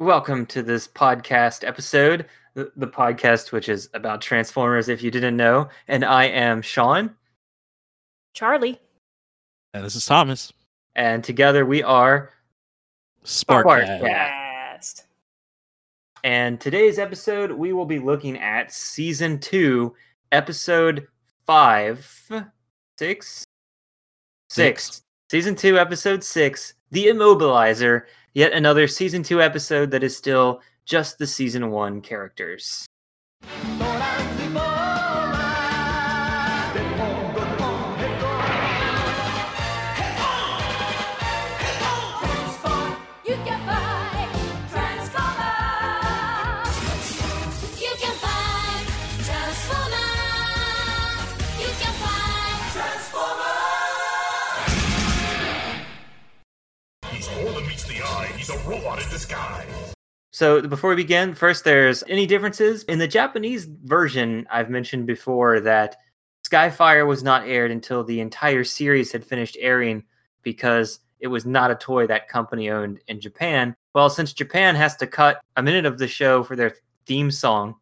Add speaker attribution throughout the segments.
Speaker 1: Welcome to this podcast episode, the, the podcast which is about Transformers, if you didn't know. And I am Sean,
Speaker 2: Charlie.
Speaker 3: And this is Thomas.
Speaker 1: and together we are.
Speaker 3: Sparkcast.
Speaker 1: Yeah.
Speaker 2: Cast.
Speaker 1: And today's episode, we will be looking at season two, episode five, six, six.
Speaker 3: Six.
Speaker 1: Season two, episode six, The Immobilizer. Yet another season two episode that is still just the season one characters. So before we begin, first there's any differences in the Japanese version. I've mentioned before that Skyfire was not aired until the entire series had finished airing because it was not a toy that company owned in Japan. Well, since Japan has to cut a minute of the show for their theme song,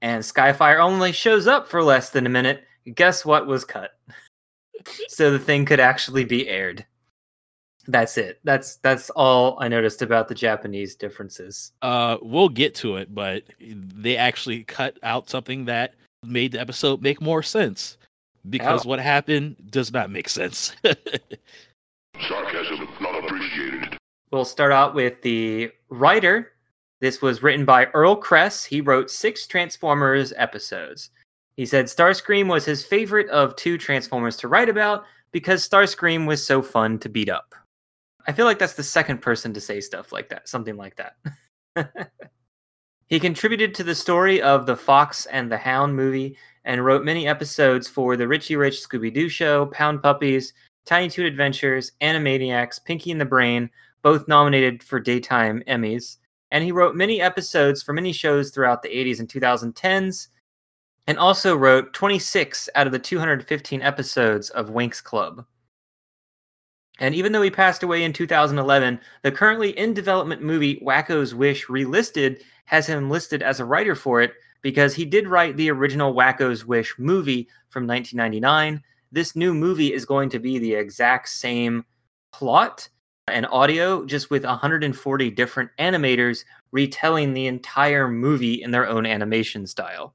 Speaker 1: and Skyfire only shows up for less than a minute, guess what was cut? so the thing could actually be aired. That's it. That's that's all I noticed about the Japanese differences.
Speaker 3: Uh, we'll get to it, but they actually cut out something that made the episode make more sense because
Speaker 1: Oh.
Speaker 3: what happened does not make sense.
Speaker 4: Sarcasm not appreciated.
Speaker 1: We'll start out with the writer. This was written by Earl Kress. He wrote six Transformers episodes. He said Starscream was his favorite of two Transformers to write about because Starscream was so fun to beat up. I feel like that's the second person to say stuff like that, something like that. he contributed to the story of the Fox and the Hound movie and wrote many episodes for the Richie Rich Scooby Doo Show, Pound Puppies, Tiny Toon Adventures, Animaniacs, Pinky and the Brain, both nominated for daytime Emmys. And he wrote many episodes for many shows throughout the 80s and 2010s, and also wrote 26 out of the 215 episodes of Winx Club. And even though he passed away in 2011, the currently in development movie Wakko's Wish Relisted has him listed as a writer for it because he did write the original Wakko's Wish movie from 1999. This new movie is going to be the exact same plot and audio, just with 140 different animators retelling the entire movie in their own animation style.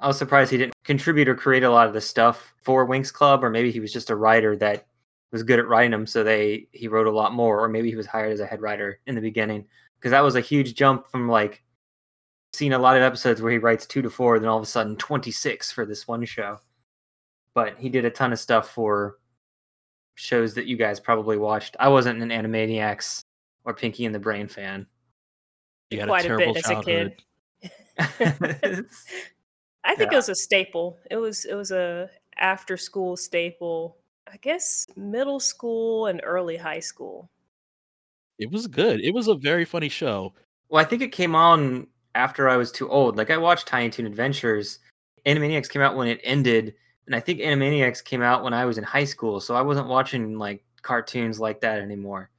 Speaker 1: I was surprised he didn't contribute or create a lot of the stuff for Winx Club, or maybe he was just a writer that was good at writing them, so they he wrote a lot more, or maybe he was hired as a head writer in the beginning, because that was a huge jump from like seeing a lot of episodes where he writes two to four, then all of a sudden 26 for this one show. But he did a ton of stuff for shows that you guys probably watched. I wasn't an Animaniacs or Pinky and the Brain fan.
Speaker 3: you had
Speaker 2: Quite
Speaker 3: a
Speaker 2: a
Speaker 3: terrible
Speaker 2: bit as a
Speaker 3: childhood.
Speaker 2: kid. I think
Speaker 1: Yeah.
Speaker 2: it was a staple. It was it was a after school staple. I guess middle school and early high school.
Speaker 3: It was good. It was a very funny show.
Speaker 1: well, I think it came on after I was too old. Like I watched Tiny Toon Adventures. Animaniacs came out when it ended, and I think Animaniacs came out when I was in high school, so I wasn't watching like cartoons like that anymore.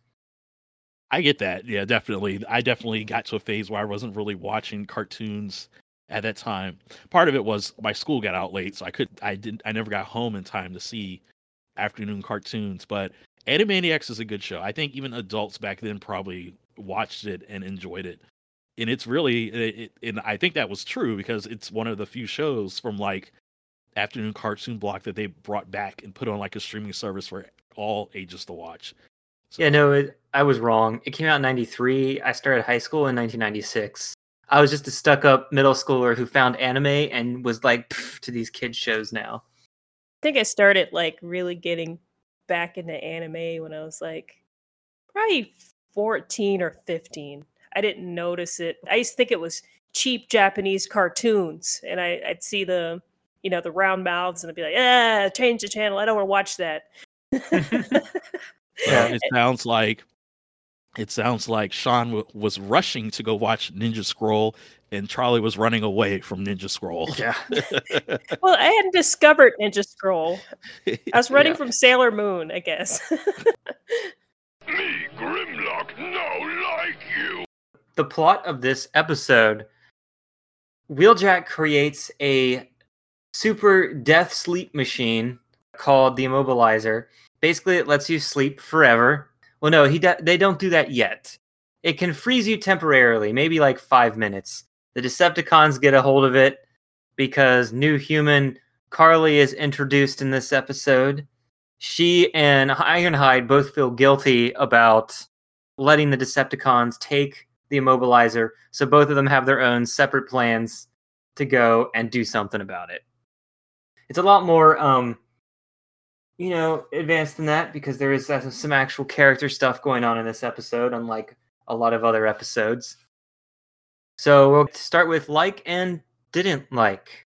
Speaker 3: I get that. Yeah, definitely. I definitely got to a phase where I wasn't really watching cartoons at that time. Part of it was my school got out late, so I could I didn't I never got home in time to see afternoon cartoons. But Animaniacs is a good show. I think even adults back then probably watched it and enjoyed it. And it's really it, and I think that was true because it's one of the few shows from like afternoon cartoon block that they brought back and put on like a streaming service for all ages to watch. So,
Speaker 1: Yeah, no, it, I was wrong. It came out in 93. I started high school in 1996. I was just a stuck up middle schooler who found anime and was like to these kids shows now.
Speaker 2: I think I started like really getting back into anime when I was like probably 14 or 15. I didn't notice it. I used to think it was cheap Japanese cartoons and I, I'd see the you know the round mouths and I'd be like, ah, change the channel. I don't want to watch that.
Speaker 1: Yeah.
Speaker 3: it sounds like it sounds like Sean w- was rushing to go watch Ninja Scroll, and Charlie was running away from Ninja Scroll.
Speaker 1: Yeah.
Speaker 2: well, I hadn't discovered Ninja Scroll. I was running
Speaker 1: Yeah.
Speaker 2: from Sailor Moon, I guess.
Speaker 4: Me, Grimlock, no like you.
Speaker 1: the plot of this episode, Wheeljack creates a super death sleep machine called the Immobilizer. Basically, it lets you sleep forever. Well, no, he do- they don't do that yet. It can freeze you temporarily, maybe like five minutes. The Decepticons get a hold of it because new human Carly is introduced in this episode. She and Ironhide both feel guilty about letting the Decepticons take the immobilizer, so both of them have their own separate plans to go and do something about it. It's a lot more, um, you know, advanced than that because there is uh, some actual character stuff going on in this episode, unlike a lot of other episodes. So we'll start with like and didn't like.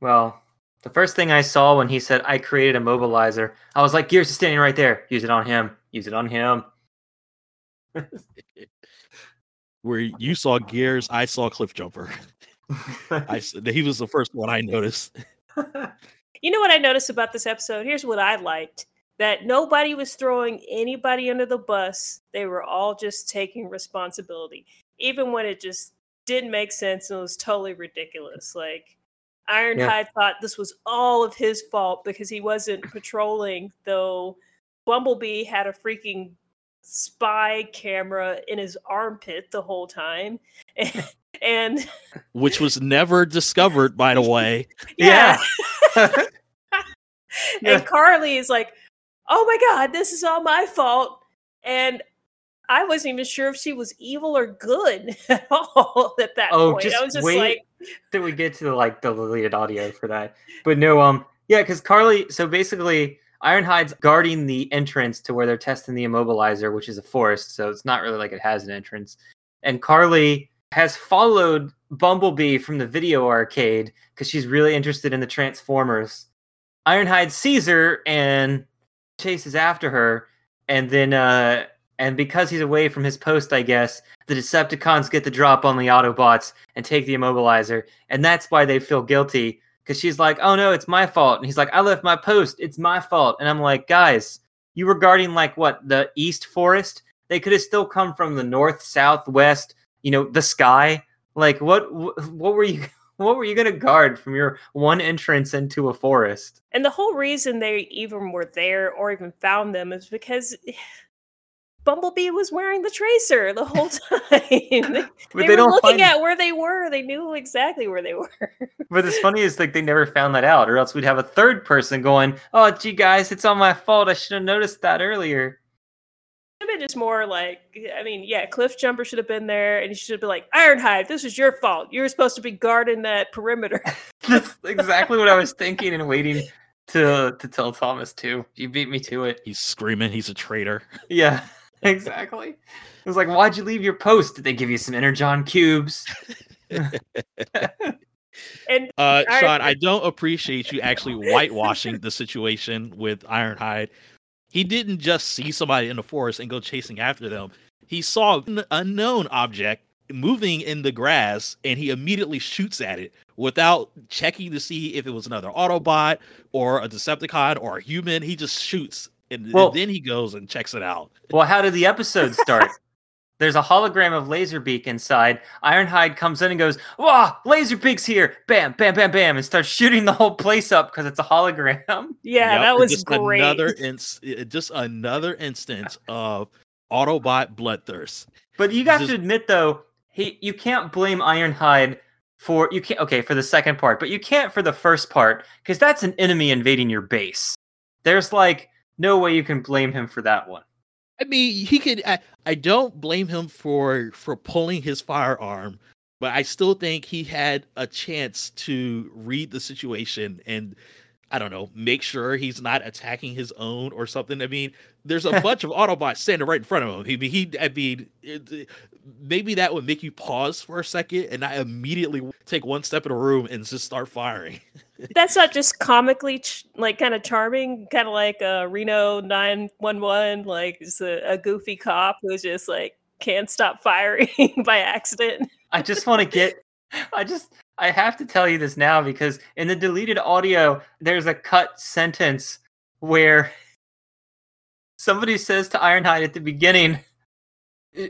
Speaker 1: Well, the first thing I saw when he said I created a mobilizer, I was like, Gears is standing right there. Use it on him. Use it on him.
Speaker 3: Where you saw Gears, I saw Cliff Jumper. I s- he was the first one I noticed.
Speaker 2: You know what I noticed about this episode? Here's what I liked that nobody was throwing anybody under the bus. They were all just taking responsibility, even when it just didn't make sense and it was totally ridiculous. Like, Ironhide thought this was all of his fault because he wasn't patrolling, though Bumblebee had a freaking spy camera in his armpit the whole time. and
Speaker 3: which was never discovered, by the way.
Speaker 2: yeah.
Speaker 1: Yeah. Yeah.
Speaker 2: And Carly is like, "Oh my god, this is all my fault." And I wasn't even sure if she was evil or good at all at that
Speaker 1: Oh,
Speaker 2: point.
Speaker 1: just
Speaker 2: I was just
Speaker 1: wait.
Speaker 2: like,
Speaker 1: Till we get to like the deleted audio for that. But no, um, yeah, because Carly. So basically, Ironhide's guarding the entrance to where they're testing the immobilizer, which is a forest. So it's not really like it has an entrance. And Carly has followed Bumblebee from the video arcade because she's really interested in the Transformers. Ironhide sees her and chases after her, and then uh and because he's away from his post, I guess, the Decepticons get the drop on the Autobots and take the immobilizer, and that's why they feel guilty. Because she's like, "Oh no, it's my fault," and he's like, "I left my post. It's my fault." And I'm like, "Guys, you were guarding like what the East Forest? They could have still come from the North, South, West. You know, the sky. Like, what? wh- What were you? What were you gonna guard from your one entrance into a forest?
Speaker 2: and the whole reason they even were there or even found them is because Bumblebee was wearing the tracer the whole time. they
Speaker 1: But
Speaker 2: they,
Speaker 1: they
Speaker 2: were
Speaker 1: don't
Speaker 2: looking
Speaker 1: find-
Speaker 2: at where they were. They knew exactly where they were.
Speaker 1: But it's funny is like they never found that out, or else we'd have a third person going, "Oh, gee, guys, it's all my fault. I should have noticed that earlier."
Speaker 2: Should have been just more like, I mean, yeah, Cliff Jumper should have been there, and he should have been like, Ironhide, this was your fault. You were supposed to be guarding that perimeter.
Speaker 1: That's exactly what I was thinking and waiting to to tell Thomas too. You beat me to it.
Speaker 3: He's screaming, he's a traitor.
Speaker 1: Yeah, exactly. It was like, "Why'd you leave your post? Did they give you some energon cubes?"
Speaker 2: And
Speaker 3: Uh,
Speaker 2: I-
Speaker 3: Sean, I don't appreciate you actually whitewashing the situation with Ironhide. He didn't just see somebody in the forest and go chasing after them. He saw an unknown object moving in the grass and he immediately shoots at it without checking to see if it was another Autobot or a Decepticon or a human. He just shoots and, and
Speaker 1: Well-
Speaker 3: then he goes and checks it out.
Speaker 1: Well, how did the episode start? There's a hologram of Laserbeak inside. Ironhide comes in and goes, "Wow, Laserbeak's here!" Bam, bam, bam, bam, and starts shooting the whole place up because it's a hologram.
Speaker 2: yeah,
Speaker 3: Yep,
Speaker 2: that was
Speaker 3: just
Speaker 2: great.
Speaker 3: Another ins- uh, just another instance of Autobot bloodthirst.
Speaker 1: But you got
Speaker 3: Just-
Speaker 1: to admit, though, he you can't blame Ironhide for you can't okay for the second part, but you can't for the first part because that's an enemy invading your base. There's like no way you can blame him for that one.
Speaker 3: I mean, he could. I, I don't blame him for for pulling his firearm, but I still think he had a chance to read the situation and I don't know, make sure he's not attacking his own or something. I mean, there's a bunch of Autobots standing right in front of him. I mean, he. I mean, it, maybe that would make you pause for a second and not immediately take one step in a room and just start firing.
Speaker 2: That's not just comically, ch- like, kind of charming, kind of like uh, Reno 911, like, is a, a goofy cop who's just like, can't stop firing by accident.
Speaker 1: I just want to get. I just. I have to tell you this now because in the deleted audio, there's a cut sentence where somebody says to Ironhide at the beginning, "Eh,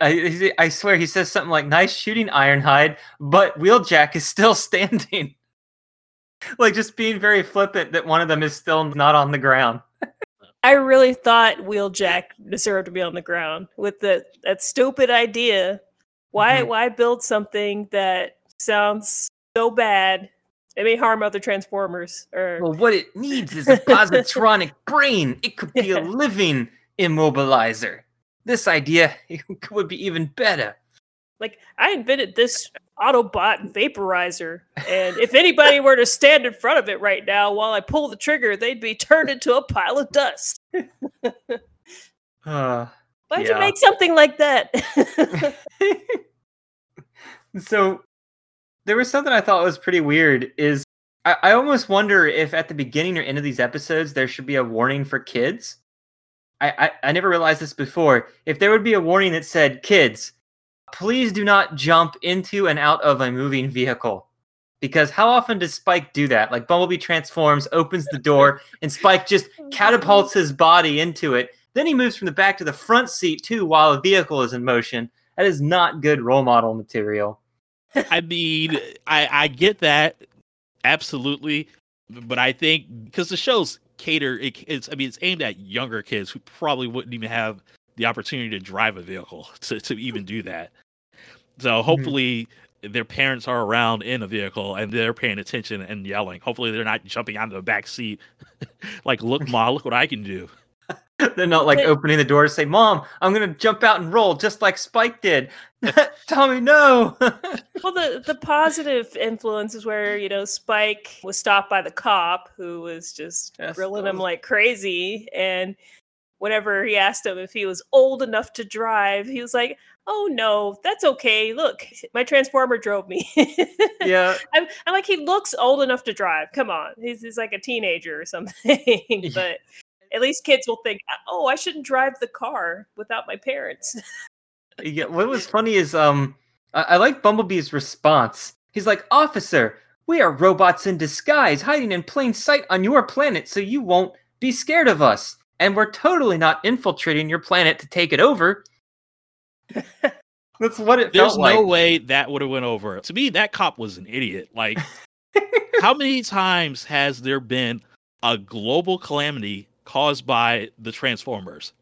Speaker 1: I, I swear he says something like "nice shooting, Ironhide," but Wheeljack is still standing. like just being very flippant that one of them is still not on the ground.
Speaker 2: I really thought Wheeljack deserved to be on the ground with the that stupid idea. Why
Speaker 1: Mhm.
Speaker 2: why build something that sounds so bad? It may harm other Transformers. Or
Speaker 1: Well, what it needs is a positronic brain. It could be a living immobilizer. This idea would be even better.
Speaker 2: like I invented this Autobot vaporizer, and if anybody were to stand in front of it right now while I pull the trigger, they'd be turned into a pile of dust.
Speaker 1: Uh,
Speaker 2: Why'd
Speaker 1: Yeah.
Speaker 2: you make something like that?
Speaker 1: so there was something I thought was pretty weird is I, I almost wonder if at the beginning or end of these episodes there should be a warning for kids. I, I, I never realized this before. If there would be a warning that said, kids, please do not jump into and out of a moving vehicle. Because how often does Spike do that? Like Bumblebee transforms, opens the door, and Spike just catapults his body into it. Then he moves from the back to the front seat too while a vehicle is in motion. That is not good role model material.
Speaker 3: I mean, I I get that absolutely, but I think because the show's cater, it, it's I mean, it's aimed at younger kids who probably wouldn't even have the opportunity to drive a vehicle to to even do that. So mm-hmm. hopefully. Their parents are around in a vehicle and they're paying attention and yelling. Hopefully, they're not jumping onto the back seat, like, "Look, ma, look what I can do."
Speaker 1: They're not like opening the door to say, Mom, I'm going to jump out and roll just like Spike did. Tommy, no.
Speaker 2: Well, the the positive influence is where you know Spike was stopped by the cop who was just
Speaker 1: Yes,
Speaker 2: grilling
Speaker 1: that
Speaker 2: him like crazy, and whenever he asked him if he was old enough to drive, he was like, "Oh no, that's okay. Look, my transformer drove me."
Speaker 1: yeah.
Speaker 2: I'm, I'm like, he looks old enough to drive. Come on, he's, he's like a teenager or something. but at least kids will think, "Oh, I shouldn't drive the car without my parents."
Speaker 1: Yeah, what was funny is um I, I like Bumblebee's response. He's like, Officer, we are robots in disguise, hiding in plain sight on your planet so you won't be scared of us. And we're totally not infiltrating your planet to take it over. That's what it
Speaker 3: There's
Speaker 1: felt like.
Speaker 3: no way that would have went over. To me, that cop was an idiot. Like, how many times has there been a global calamity caused by the Transformers?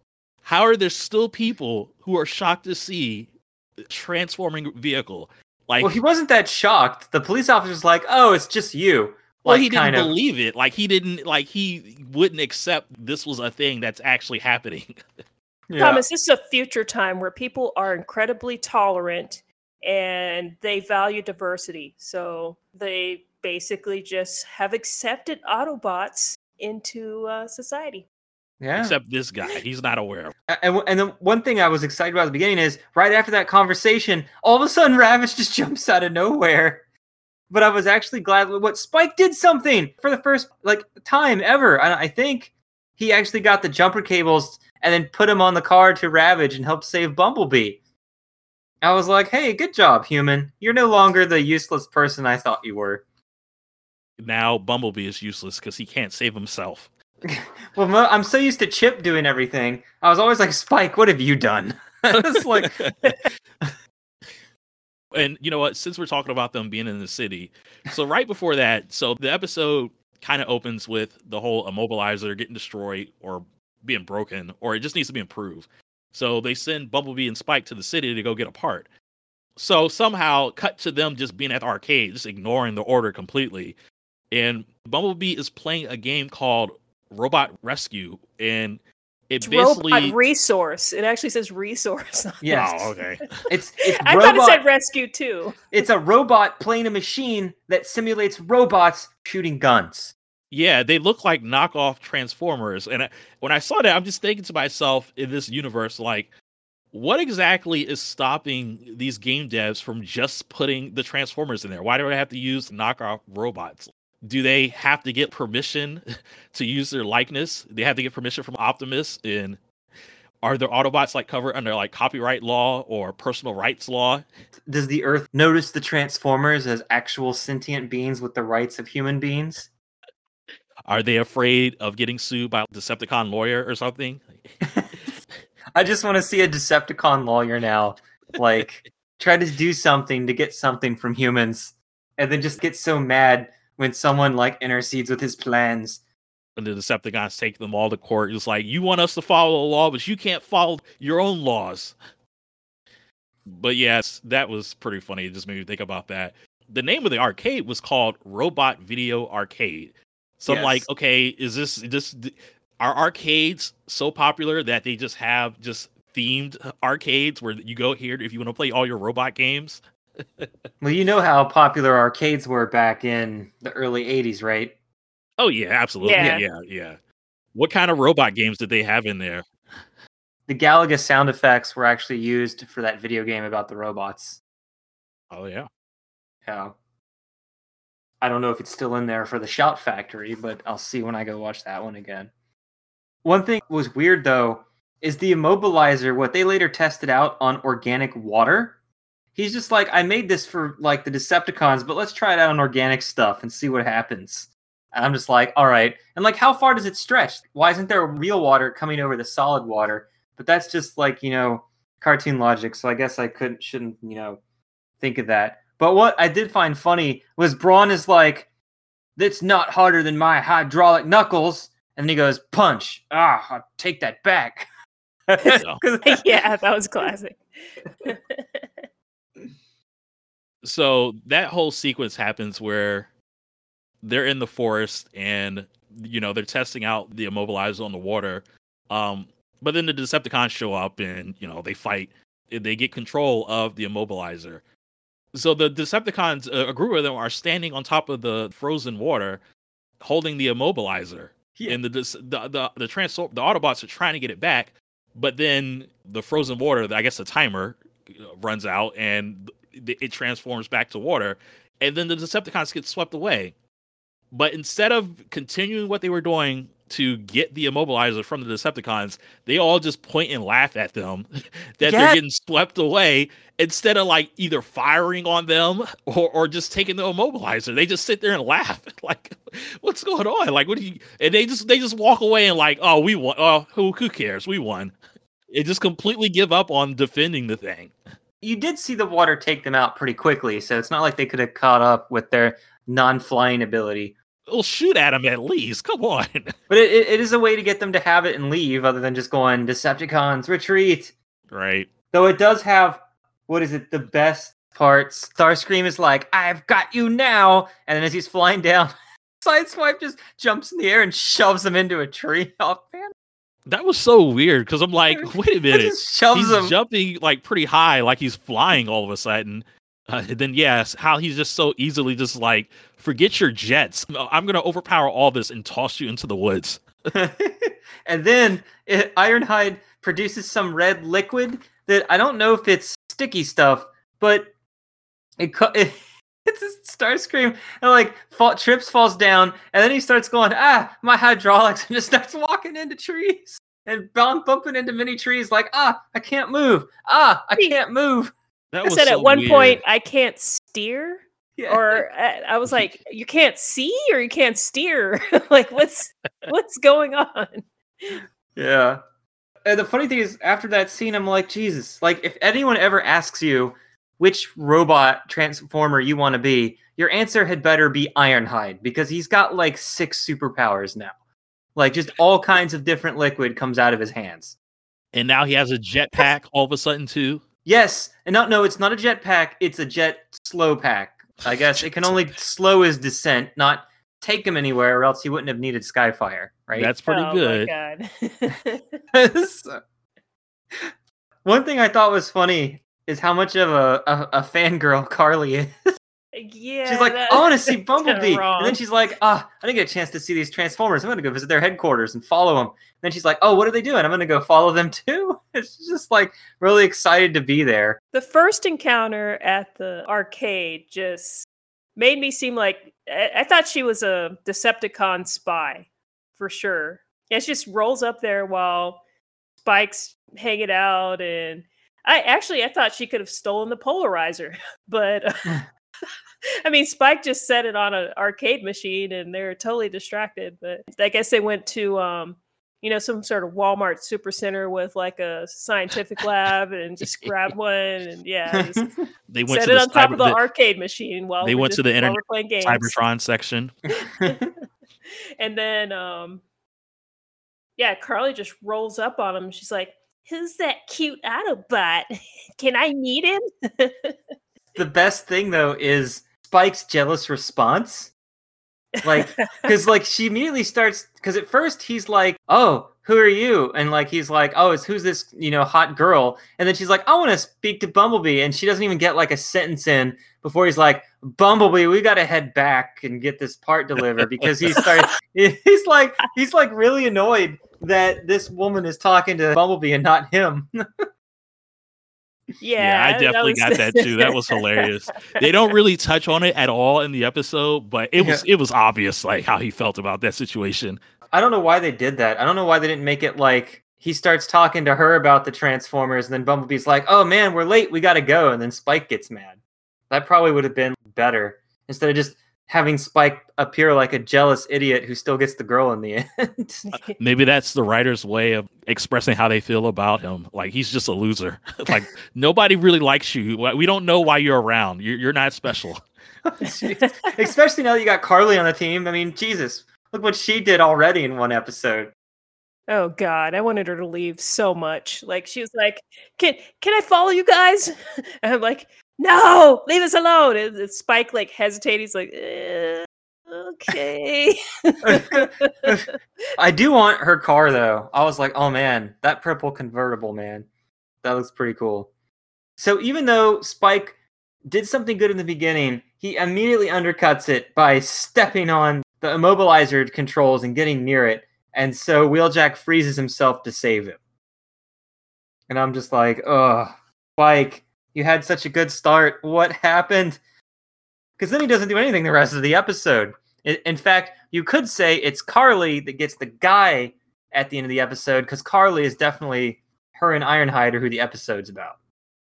Speaker 3: How are there still people who are shocked to see transforming vehicle? Like,
Speaker 1: well, he wasn't that shocked. The police officer's like, "Oh, it's just you."
Speaker 3: well, he didn't
Speaker 1: of.
Speaker 3: believe it. Like, he didn't like he wouldn't accept this was a thing that's actually happening.
Speaker 1: Yeah.
Speaker 2: Thomas, this is a future time where people are incredibly tolerant and they value diversity. So they basically just have accepted Autobots into uh, society.
Speaker 1: Yeah.
Speaker 3: Except this guy, he's not aware.
Speaker 1: And, and then one thing I was excited about at the beginning is right after that conversation, all of a sudden Ravage just jumps out of nowhere. But I was actually glad what Spike did something for the first like time ever. And I think he actually got the jumper cables and then put him on the car to Ravage and help save Bumblebee. I was like, hey, good job, human. You're no longer the useless person I thought you were.
Speaker 3: Now Bumblebee is useless because he can't save himself.
Speaker 1: Well, Mo- I'm so used to Chip doing everything. I was always like, Spike, what have you done? it's like,
Speaker 3: and you know what? Since we're talking about them being in the city, so right before that, so the episode kind of opens with the whole immobilizer getting destroyed or being broken, or it just needs to be improved. So they send Bumblebee and Spike to the city to go get a part. So somehow, cut to them just being at the arcade, just ignoring the order completely. And Bumblebee is playing a game called Robot Rescue, and it
Speaker 2: It's
Speaker 3: basically.
Speaker 2: Robot resource. It actually says resource.
Speaker 1: Yeah.
Speaker 3: Oh, okay.
Speaker 1: It's it's
Speaker 2: I thought it said rescue too.
Speaker 1: It's a robot playing a machine that simulates robots shooting guns.
Speaker 3: Yeah, they look like knockoff Transformers. And when I saw that, I'm just thinking to myself in this universe, like, what exactly is stopping these game devs from just putting the Transformers in there? Why do I have to use knockoff robots? Do they have to get permission to use their likeness? They have to get permission from Optimus. And are their Autobots like covered under like copyright law or personal rights law?
Speaker 1: Does the Earth notice the Transformers as actual sentient beings with the rights of human beings?
Speaker 3: Are they afraid of getting sued by a Decepticon lawyer or something?
Speaker 1: I just want to see a Decepticon lawyer now, like try to do something to get something from humans, and then just get so mad when someone like intercedes with his plans.
Speaker 3: and the Decepticons take them all to court. It's like you want us to follow the law, but you can't follow your own laws. But yes, that was pretty funny. It just made me think about that. The name of the arcade was called Robot Video Arcade. So I'm like, okay, is this this are arcades so popular that they just have just themed arcades where you go here if you want to play all your robot games?
Speaker 1: Well, you know how popular arcades were back in the early '80s, right?
Speaker 3: Oh yeah, absolutely. Yeah,
Speaker 2: Yeah.
Speaker 3: yeah, yeah. What kind of robot games did they have in there?
Speaker 1: The Galaga sound effects were actually used for that video game about the robots.
Speaker 3: Oh yeah.
Speaker 1: Yeah. I don't know if it's still in there for the Shout Factory, but I'll see when I go watch that one again. One thing was weird though is the immobilizer what they later tested out on organic water. He's just like, I made this for like the Decepticons, but let's try it out on organic stuff and see what happens. And I'm just like, all right. And like, how far does it stretch? Why isn't there real water coming over the solid water? But that's just like, you know, cartoon logic. So I guess I couldn't, shouldn't, you know, think of that. But what I did find funny was Brawn is like, that's not harder than my hydraulic knuckles. And then he goes, punch. Ah, I'll take that back. 'Cause-
Speaker 2: yeah, that was classic.
Speaker 3: so that whole sequence happens where they're in the forest and you know they're testing out the immobilizer on the water um but then the decepticons show up and you know they fight they get control of the immobilizer so the decepticons uh, a group of them are standing on top of the frozen water holding the immobilizer.
Speaker 1: Yeah.
Speaker 3: and the the the the, trans- the autobots are trying to get it back but then the frozen water i guess the timer uh, runs out and it transforms back to water. And then the decepticons get swept away but instead of continuing what they were doing to get the immobilizer from the decepticons they all just point and laugh at them that
Speaker 1: Yeah.
Speaker 3: they're getting swept away instead of like either firing on them or, or just taking the immobilizer. They just sit there and laugh. Like what's going on? Like what do you and they just they just walk away and like oh we won oh who who cares? We won. It just completely give up on defending the thing.
Speaker 1: You did see the water take them out pretty quickly, so it's not like they could have caught up with their non-flying ability.
Speaker 3: Well shoot at them at least come on
Speaker 1: But it, it, is a way to get them to have it and leave, other than just going Decepticons retreat.
Speaker 3: right
Speaker 1: Though it does have what is it? The best part. Starscream is like, "I've got you now," and then as he's flying down, Sideswipe just jumps in the air and shoves him into a tree. Oh man,
Speaker 3: that was so weird because i'm like wait a minute he's
Speaker 1: him.
Speaker 3: jumping like pretty high, like he's flying all of a sudden. Uh, then yes, how he's just so easily just like forget your jets. I'm gonna overpower all this and toss you into the woods.
Speaker 1: and then it, Ironhide produces some red liquid that I don't know if it's sticky stuff, but it, it it's a Starscream and like fall, trips falls down and then he starts going ah my hydraulics and just starts walking into trees and bump, bumping into many trees like ah I can't move ah I can't move
Speaker 3: That
Speaker 2: I
Speaker 3: was
Speaker 2: said
Speaker 3: so
Speaker 2: at one
Speaker 3: weird.
Speaker 2: point, I can't steer,
Speaker 1: yeah.
Speaker 2: or uh, I was like, you can't see or you can't steer. like, what's what's going on?
Speaker 1: Yeah. And the funny thing is, after that scene, I'm like, Jesus, like, if anyone ever asks you which robot transformer you want to be, your answer had better be Ironhide because he's got like six superpowers now. Like, just all kinds of different liquid comes out of his hands.
Speaker 3: and now he has a jetpack all of a sudden too.
Speaker 1: Yes, and not no, it's not a jetpack, it's a jet slow pack. I guess it can only slow his descent, not take him anywhere, or else he wouldn't have needed Skyfire, right?
Speaker 3: That's pretty
Speaker 2: oh
Speaker 3: good.
Speaker 2: My God.
Speaker 1: So- One thing I thought was funny is how much of a, a, a fangirl Carly is.
Speaker 2: Yeah,
Speaker 1: She's like, I want to see Bumblebee. And then she's like, ah, I didn't get a chance to see these Transformers. I'm going to go visit their headquarters and follow them. then she's like, oh, what are they doing? I'm going to go follow them too. It's just like really excited to be there.
Speaker 2: the first encounter at the arcade just made me seem like I, I thought she was a Decepticon spy for sure. Yeah, she just rolls up there while Spike's hanging out, and I actually I thought she could have stolen the polarizer, but I mean Spike just set it on an arcade machine, and they're totally distracted. But I guess they went to um, you know, some sort of Walmart supercenter with like a scientific lab and just grab one and yeah,
Speaker 3: They went
Speaker 2: set
Speaker 3: to
Speaker 2: it
Speaker 3: the,
Speaker 2: on top
Speaker 3: cyber-
Speaker 2: of the,
Speaker 3: the
Speaker 2: arcade machine while
Speaker 3: they
Speaker 2: we're
Speaker 3: went to the internet-
Speaker 2: playing games.
Speaker 3: Cybertron section.
Speaker 2: and then um yeah, Carly just rolls up on him. She's like, Who's that cute Autobot? Can I meet him?
Speaker 1: the best thing though is Spike's jealous response. Like, because like she immediately starts. Because at first he's like, "Oh, who are you?" And like he's like, "Oh, it's who's this you know hot girl?" And then she's like, "I want to speak to Bumblebee," and she doesn't even get like a sentence in before he's like, "Bumblebee, we got to head back and get this part delivered," because he starts. he's like, he's like really annoyed that this woman is talking to Bumblebee and not him.
Speaker 2: Yeah,
Speaker 3: I
Speaker 2: that
Speaker 3: definitely
Speaker 2: was-
Speaker 3: got that too. That was hilarious. They don't really touch on it at all in the episode, but it was it was obvious like how he felt about that situation.
Speaker 1: I don't know why they did that. I don't know why they didn't make it like he starts talking to her about the Transformers, and then Bumblebee's like, "Oh man, we're late. We got to go." And then Spike gets mad. That probably would have been better instead of just having Spike appear like a jealous idiot who still gets the girl in the end.
Speaker 3: Maybe that's the writer's way of expressing how they feel about him. Like he's just a loser. like nobody really likes you. We don't know why you're around. You're, you're not special.
Speaker 1: Oh, jeez. Especially now that you got Carly on the team. I mean, Jesus, look what she did already in one episode.
Speaker 2: Oh God, I wanted her to leave so much. Like she was like, "Can can I follow you guys?" And I'm like, "No, leave us alone." And Spike like hesitating. He's like, eh, "Okay."
Speaker 1: I do want her car though. I was like, oh man, that purple convertible, man. That looks pretty cool. So even though Spike did something good in the beginning, he immediately undercuts it by stepping on the immobilizer controls and getting near it. And so Wheeljack freezes himself to save him. And I'm just like, oh, Spike, you had such a good start. What happened? Because then he doesn't do anything the rest of the episode. In fact, you could say it's Carly that gets the guy at the end of the episode because Carly is definitely her and Ironhide are who the episode's about.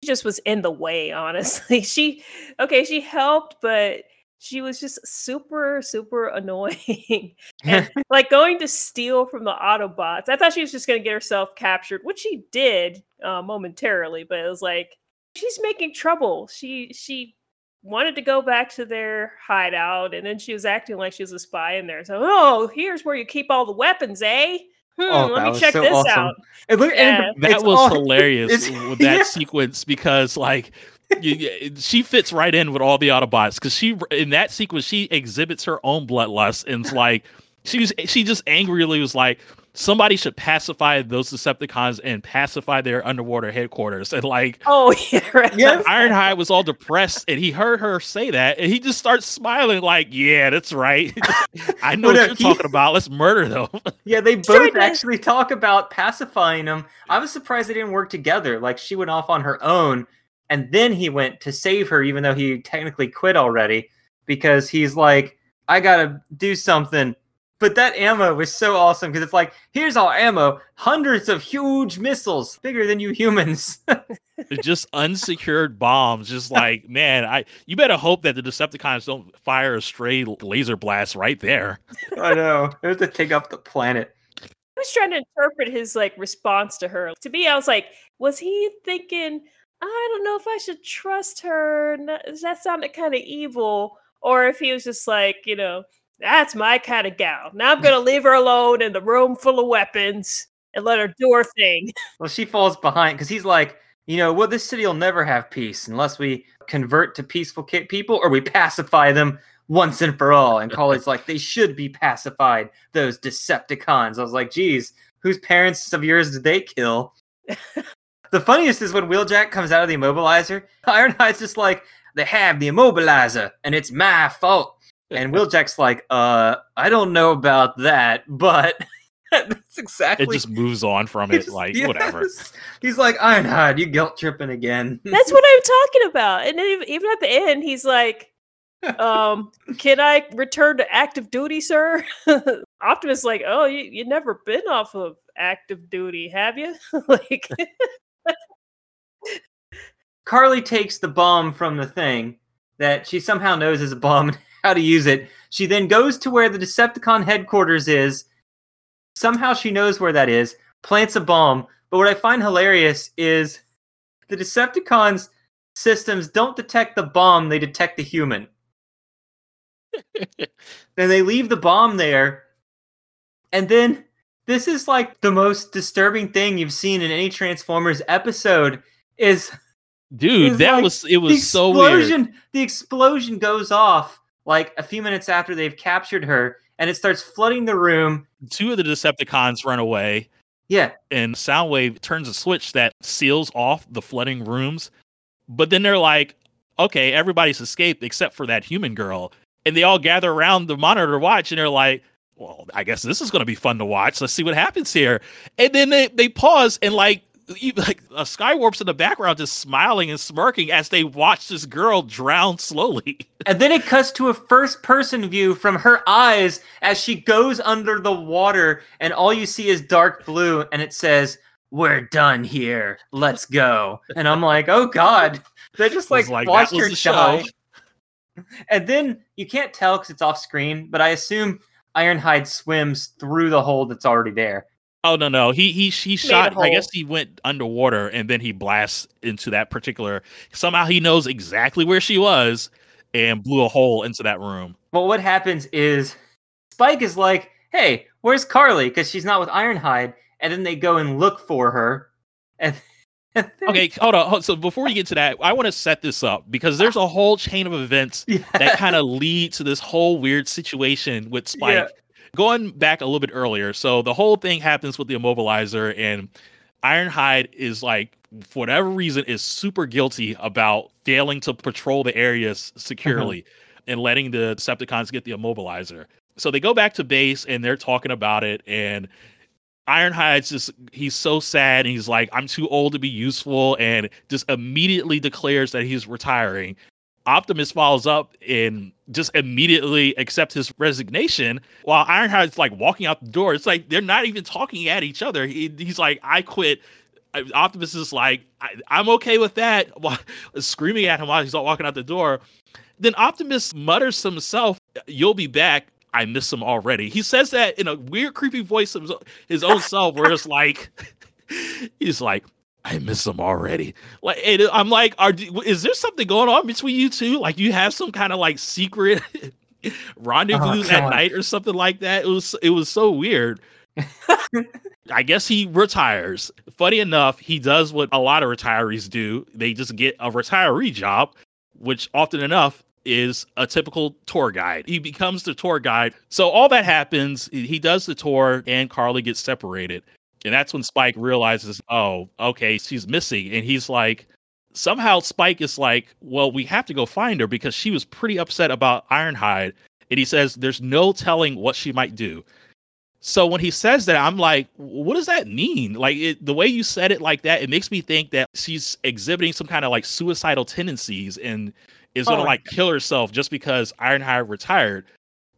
Speaker 2: she just was in the way. Honestly, she okay. She helped, but she was just super super annoying. and like going to steal from the Autobots. I thought she was just going to get herself captured, which she did uh, momentarily, but it was like she's making trouble. She she wanted to go back to their hideout, and then she was acting like she was a spy in there. So, oh, here's where you keep all the weapons, eh? Hmm,
Speaker 1: Oh,
Speaker 2: let me check
Speaker 1: so
Speaker 2: this
Speaker 1: awesome.
Speaker 2: out.
Speaker 1: It look- and
Speaker 3: That was
Speaker 1: all-
Speaker 3: hilarious with that
Speaker 1: yeah.
Speaker 3: sequence because like you, you- she fits right in with all the Autobots because she in that sequence she exhibits her own bloodlust and it's like she was she just angrily was like somebody should pacify those Decepticons and pacify their underwater headquarters and like
Speaker 2: Oh, yeah, right.
Speaker 1: Yes.
Speaker 3: Ironhide was all depressed and he heard her say that and he just starts smiling like yeah that's right I know
Speaker 1: But, uh,
Speaker 3: what you're
Speaker 1: he-
Speaker 3: talking about let's murder them
Speaker 1: Yeah, they both
Speaker 2: did.
Speaker 1: actually talk about pacifying them. I was surprised they didn't work together. Like she went off on her own, and then he went to save her, even though he technically quit already, because he's like, I gotta do something. But that ammo was so awesome because it's like, here's our ammo, hundreds of huge missiles, bigger than you humans.
Speaker 3: just unsecured bombs just like man i you better hope that the decepticons don't fire a stray laser blast right there
Speaker 1: I know. It was to take up the planet.
Speaker 2: I was trying to interpret his like response to her. To me, I was like, was he thinking, I don't know if I should trust her? N- That sounded kind of evil. Or if he was just like, you know, that's my kind of gal. Now I'm gonna leave her alone in the room full of weapons and let her do her thing.
Speaker 1: Well, she falls behind because he's like, you know, well, this city will never have peace unless we convert to peaceful people or we pacify them once and for all. And Carly's like, they should be pacified, those Decepticons. I was like, geez, whose parents of yours did they kill? the funniest is when Wheeljack comes out of the immobilizer, Ironhide's just like, they have the immobilizer and it's my fault. And Will Wheeljack's like, uh, I don't know about that, but that's exactly
Speaker 3: it just moves on from it
Speaker 1: He's-
Speaker 3: like whatever.
Speaker 1: He's like, Ironhide, you guilt tripping again.
Speaker 2: That's what I'm talking about. And then even at the end, he's like, um, can I return to active duty, sir? Optimus like, oh, you you never been off of active duty, have you? like,
Speaker 1: Carly takes the bomb from the thing that she somehow knows is a bomb and how to use it. She then goes to where the Decepticon headquarters is, Somehow she knows where that is, plants a bomb. But what I find hilarious is the Decepticons systems don't detect the bomb, they detect the human. and they leave the bomb there. And then this is like the most disturbing thing you've seen in any Transformers episode is
Speaker 3: Dude,
Speaker 1: It's
Speaker 3: that
Speaker 1: like
Speaker 3: was it
Speaker 1: the
Speaker 3: was so weird.
Speaker 1: explosion the explosion goes off like a few minutes after they've captured her and it starts flooding the room.
Speaker 3: Two of the Decepticons run away,
Speaker 1: Yeah,
Speaker 3: and Soundwave turns a switch that seals off the flooding rooms. But then they're like, okay, everybody's escaped except for that human girl. And they all gather around the monitor to watch, and they're like, well, I guess this is going to be fun to watch. Let's see what happens here. And then they, they pause and like, like a Skywarp's in the background just smiling and smirking as they watch this girl drown slowly.
Speaker 1: And then it cuts to a first person view from her eyes as she goes under the water, and all you see is dark blue, and it says, We're done here. Let's go. And I'm like, Oh God. They just like,
Speaker 3: like,
Speaker 1: watched her
Speaker 3: show.
Speaker 1: die. And then you can't tell because it's off screen, but I assume Ironhide swims through the hole that's already there.
Speaker 3: Oh no no he he he shot. I guess he went underwater and then he blasts into that particular. Somehow he knows exactly where she was and blew a hole into that room.
Speaker 1: But what happens is Spike is like, Hey, where's Carly? Because she's not with Ironhide. And then they go and look for her. And,
Speaker 3: Okay, hold on. hold- So before we get to that, I want to set this up because there's a whole chain of events
Speaker 1: Yeah.
Speaker 3: that kind of lead to this whole weird situation with Spike.
Speaker 1: Yeah.
Speaker 3: Going back a little bit earlier, so the whole thing happens with the immobilizer, and Ironhide is like, for whatever reason, is super guilty about failing to patrol the areas securely mm-hmm. and letting the Decepticons get the immobilizer. So they go back to base and they're talking about it, and Ironhide's just he's so sad and he's like, I'm too old to be useful, and just immediately declares that he's retiring. Optimus follows up and just immediately accepts his resignation while Ironhide's like walking out the door. It's like they're not even talking at each other. He, he's like, I quit. Optimus is like, I, I'm okay with that, while screaming at him while he's walking out the door. Then Optimus mutters to himself, You'll be back. I miss him already. He says that in a weird, creepy voice of his own self, where it's like, he's like, I miss him already. Like, I'm like, are is there something going on between you two? Like, you have some kind of like secret rendezvous
Speaker 1: Oh,
Speaker 3: at
Speaker 1: God.
Speaker 3: night or something like that? It was it was so weird. I guess he retires. Funny enough, he does what a lot of retirees do. They just get a retiree job, which often enough is a typical tour guide. He becomes the tour guide. So all that happens, he does the tour and Carly gets separated. And that's when Spike realizes, oh, okay, she's missing. And he's like, somehow Spike is like, well, we have to go find her because she was pretty upset about Ironhide. And he says, there's no telling what she might do. So when he says that, I'm like, what does that mean? Like it, the way you said it like that, it makes me think that she's exhibiting some kind of like suicidal tendencies and is gonna
Speaker 1: Oh,
Speaker 3: like kill herself just because Ironhide retired.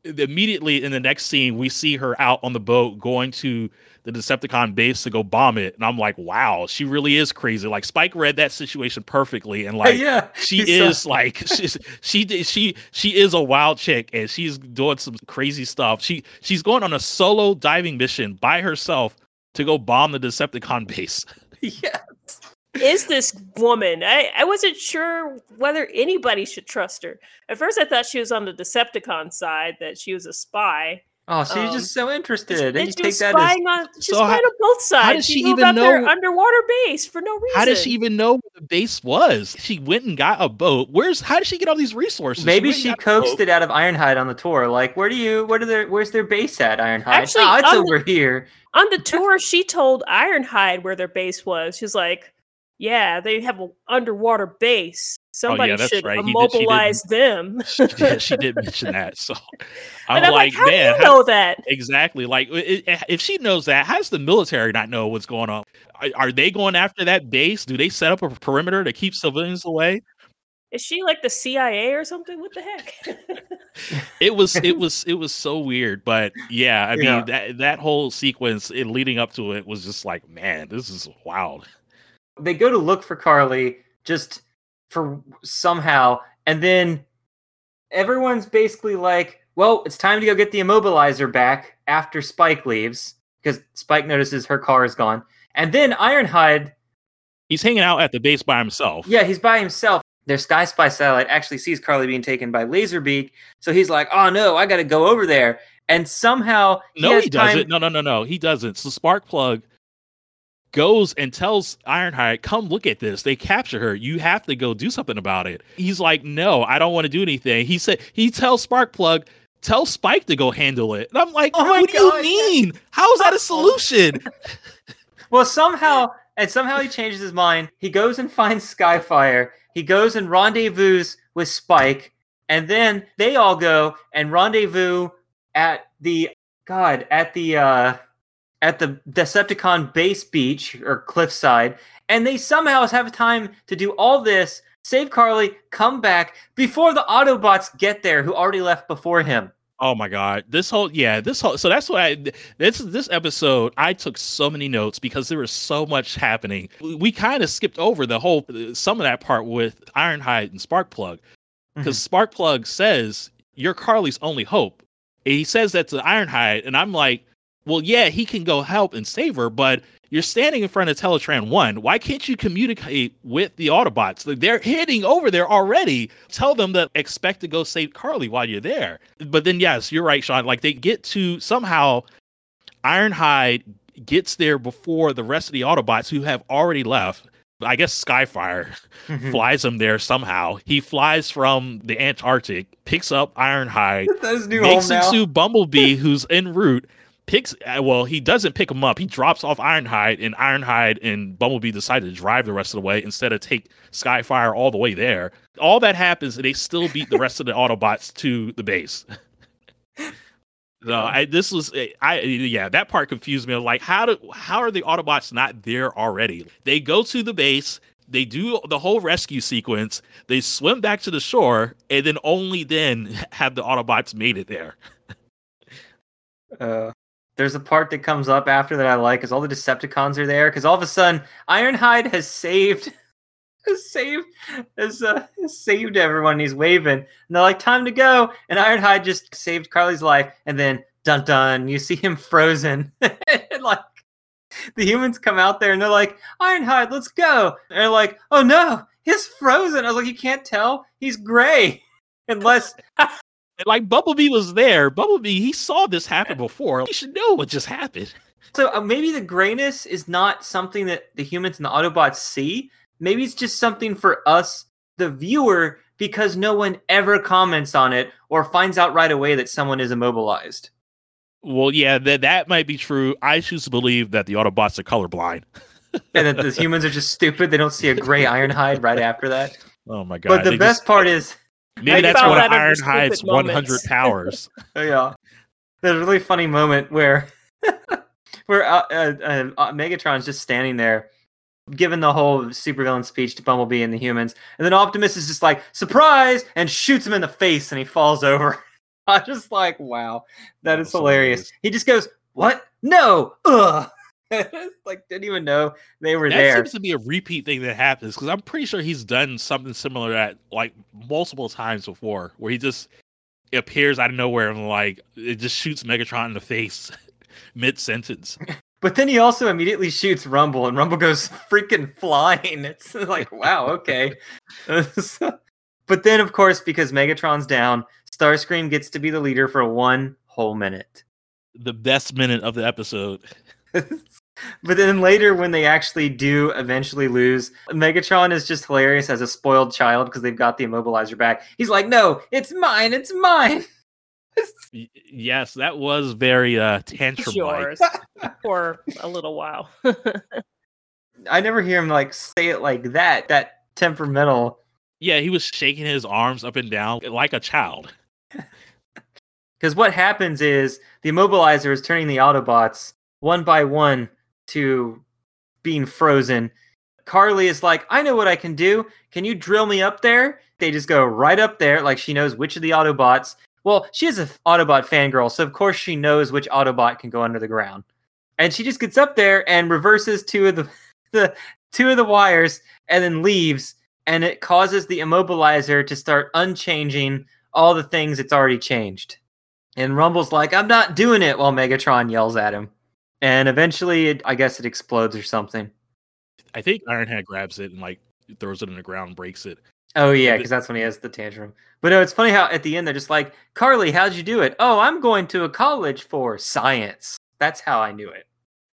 Speaker 3: Immediately in the next scene, we see her out on the boat going to the Decepticon base to go bomb it, and I'm like, wow, she really is crazy. Like Spike read that situation perfectly, and like
Speaker 1: yeah,
Speaker 3: she is like she's, she she she is a wild chick and she's doing some crazy stuff. She she's going on a solo diving mission by herself to go bomb the Decepticon base.
Speaker 1: yeah.
Speaker 2: Is this woman? I, I wasn't sure whether anybody should trust her. At first, I thought she was on the Decepticon side, that she was a spy.
Speaker 1: Oh, she's
Speaker 2: Um,
Speaker 1: just so interested. And you
Speaker 2: she
Speaker 1: take
Speaker 2: was
Speaker 1: that as
Speaker 2: spying on, she's
Speaker 3: So how-
Speaker 2: spying on both sides.
Speaker 3: How does
Speaker 2: she,
Speaker 3: she
Speaker 2: knew
Speaker 3: even
Speaker 2: about their
Speaker 3: know-
Speaker 2: underwater base for no reason.
Speaker 3: How did she even know where the base was? She went and got a boat. Where's how did she get all these resources?
Speaker 1: maybe
Speaker 3: went and
Speaker 1: she coaxed it out of Ironhide on the tour. Like, where do you? Where do their? Where's their base at? Ironhide.
Speaker 2: Actually,
Speaker 1: oh, it's
Speaker 2: on the-
Speaker 1: over here.
Speaker 2: On the tour, she told Ironhide where their base was. She's like, "Yeah, they have an underwater base. Oh, Somebody
Speaker 3: Oh, that's
Speaker 2: should
Speaker 3: right. He did- she did-
Speaker 2: immobilize them."
Speaker 3: She, yeah, she did mention that. So I'm,
Speaker 2: I'm
Speaker 3: like,
Speaker 2: like, "How
Speaker 3: man,
Speaker 2: do you
Speaker 3: how-
Speaker 2: know that?"
Speaker 3: Exactly. Like, i- i- eh, if she knows that, how does the military not know what's going on? Are, are they going after that base? Do they set up a perimeter to keep civilians away?
Speaker 2: Is she like the CIA or something? What the heck?
Speaker 3: It was, it was, it was so weird. But yeah, I mean,
Speaker 1: Yeah.
Speaker 3: that that whole sequence in leading up to it was just like, man, this is wild.
Speaker 1: They go to look for Carly just for somehow, and then everyone's basically like, "Well, it's time to go get the immobilizer back after Spike leaves." because Spike notices her car is gone. And then Ironhide,
Speaker 3: He's hanging out at the base by himself.
Speaker 1: yeah, he's by himself. Their Sky Spy satellite actually sees Carly being taken by Laserbeak, so he's like, "Oh no, I got to go over there." And somehow he
Speaker 3: No, he
Speaker 1: time-
Speaker 3: doesn't. No, no, no, no. He doesn't. So Sparkplug goes and tells Ironhide, "Come look at this. They capture her. You have to go do something about it." He's like, "No, I don't want to do anything." He said he tells Sparkplug, "Tell Spike to go handle it." And I'm like,
Speaker 1: Oh
Speaker 3: "What
Speaker 1: God.
Speaker 3: do you mean? How is that a solution?"
Speaker 1: Well, somehow, and somehow he changes his mind. He goes and finds Skyfire. He goes and rendezvous with Spike, and then they all go and rendezvous at the God at the uh at the Decepticon base beach or cliffside, and they somehow have time to do all this, save Carly, come back before the Autobots get there, who already left before him.
Speaker 3: Oh my god. This whole yeah, this whole so that's why I this this episode I took so many notes because there was so much happening. We, we kind of skipped over the whole some of that part with Ironhide and Sparkplug because mm-hmm. Sparkplug says you're Carly's only hope. And he says that to Ironhide and I'm like, "Well, yeah, he can go help and save her, but you're standing in front of Teletran 1. Why can't you communicate with the Autobots? Like, They're heading over there already. Tell them that expect to go save Carly while you're there. But then, yes, you're right, Sean. Like, they get to somehow Ironhide gets there before the rest of the Autobots who have already left. I guess Skyfire flies him there somehow. He flies from the Antarctic, picks up Ironhide,
Speaker 1: That is new
Speaker 3: makes it to Bumblebee, who's en route. Picks uh, well, he doesn't pick him up. He drops off Ironhide, and Ironhide and Bumblebee decide to drive the rest of the way instead of take Skyfire all the way there. All that happens, and they still beat the rest of the Autobots to the base. No, I this was I yeah that part confused me. Like how do how are the Autobots not there already? They go to the base, they do the whole rescue sequence, they swim back to the shore, and then only then have the Autobots made it there.
Speaker 1: Uh, there's a part that comes up after that I like, because all the Decepticons are there. Because all of a sudden, Ironhide has saved, has saved, has, uh, has saved everyone. He's waving, and they're like, "Time to go!" And Ironhide just saved Carly's life, and then dun dun, you see him frozen, like. The humans come out there and they're like, Ironhide, let's go. And they're like, oh no, he's frozen. I was like, you can't tell. He's gray. Unless
Speaker 3: like Bumblebee was there. Bumblebee, he saw this happen before. He should know what just happened.
Speaker 1: So uh, maybe the grayness is not something that the humans and the Autobots see. Maybe it's just something for us, the viewer, because no one ever comments on it or finds out right away that someone is immobilized.
Speaker 3: Well, yeah, that that might be true. I choose to believe that the Autobots are colorblind.
Speaker 1: And that the humans are just stupid. They don't see a gray Ironhide right after that.
Speaker 3: Oh my god!
Speaker 1: But the
Speaker 3: they
Speaker 1: best
Speaker 3: just-
Speaker 1: part is,
Speaker 3: maybe that's one of
Speaker 2: that
Speaker 3: Ironhide's
Speaker 2: stupid
Speaker 3: 100
Speaker 2: moments.
Speaker 3: powers.
Speaker 1: yeah, there's a really funny moment where where uh, uh, uh, uh, Megatron's just standing there. Giving the whole supervillain speech to Bumblebee and the humans, and then Optimus is just like surprise and shoots him in the face, and he falls over. I'm just like, wow, that
Speaker 3: That
Speaker 1: is hilarious.
Speaker 3: hilarious.
Speaker 1: He just goes, "What? No, ugh!" like didn't even know they were there.
Speaker 3: that seems to be a repeat thing that happens because I'm pretty sure he's done something similar that like multiple times before, where he just appears out of nowhere and like it just shoots Megatron in the face mid sentence.
Speaker 1: But then he also immediately shoots Rumble, and Rumble goes freaking flying. It's like, wow, okay. but then, of course, because Megatron's down, Starscream gets to be the leader for one whole minute.
Speaker 3: The best minute of the episode.
Speaker 1: But then later, when they actually do eventually lose, Megatron is just hilarious as a spoiled child because they've got the immobilizer back. He's like, no, it's mine, it's mine.
Speaker 3: Yes, that was very uh
Speaker 2: It's
Speaker 3: tantrum
Speaker 2: yours for a little while.
Speaker 1: I never hear him like say it like that, that temperamental.
Speaker 3: Yeah, he was shaking his arms up and down like a child.
Speaker 1: Because what happens is the immobilizer is turning the Autobots one by one to being frozen. Carly is like, I know what I can do. Can you drill me up there? They just go right up there, like she knows which of the Autobots. Well, she is an Autobot fangirl, so of course she knows which Autobot can go under the ground. And she just gets up there and reverses two of the, the two of the wires and then leaves. And it causes the immobilizer to start unchanging all the things it's already changed. And Rumble's like, I'm not doing it while Megatron yells at him. And eventually, it, I guess it explodes or something.
Speaker 3: I think Ironhide grabs it and like throws it in the ground, breaks it.
Speaker 1: Oh yeah, because that's when he has the tantrum. But no, it's funny how at the end they're just like, "Carly, how'd you do it?" Oh, I'm going to a college for science. That's how I knew it.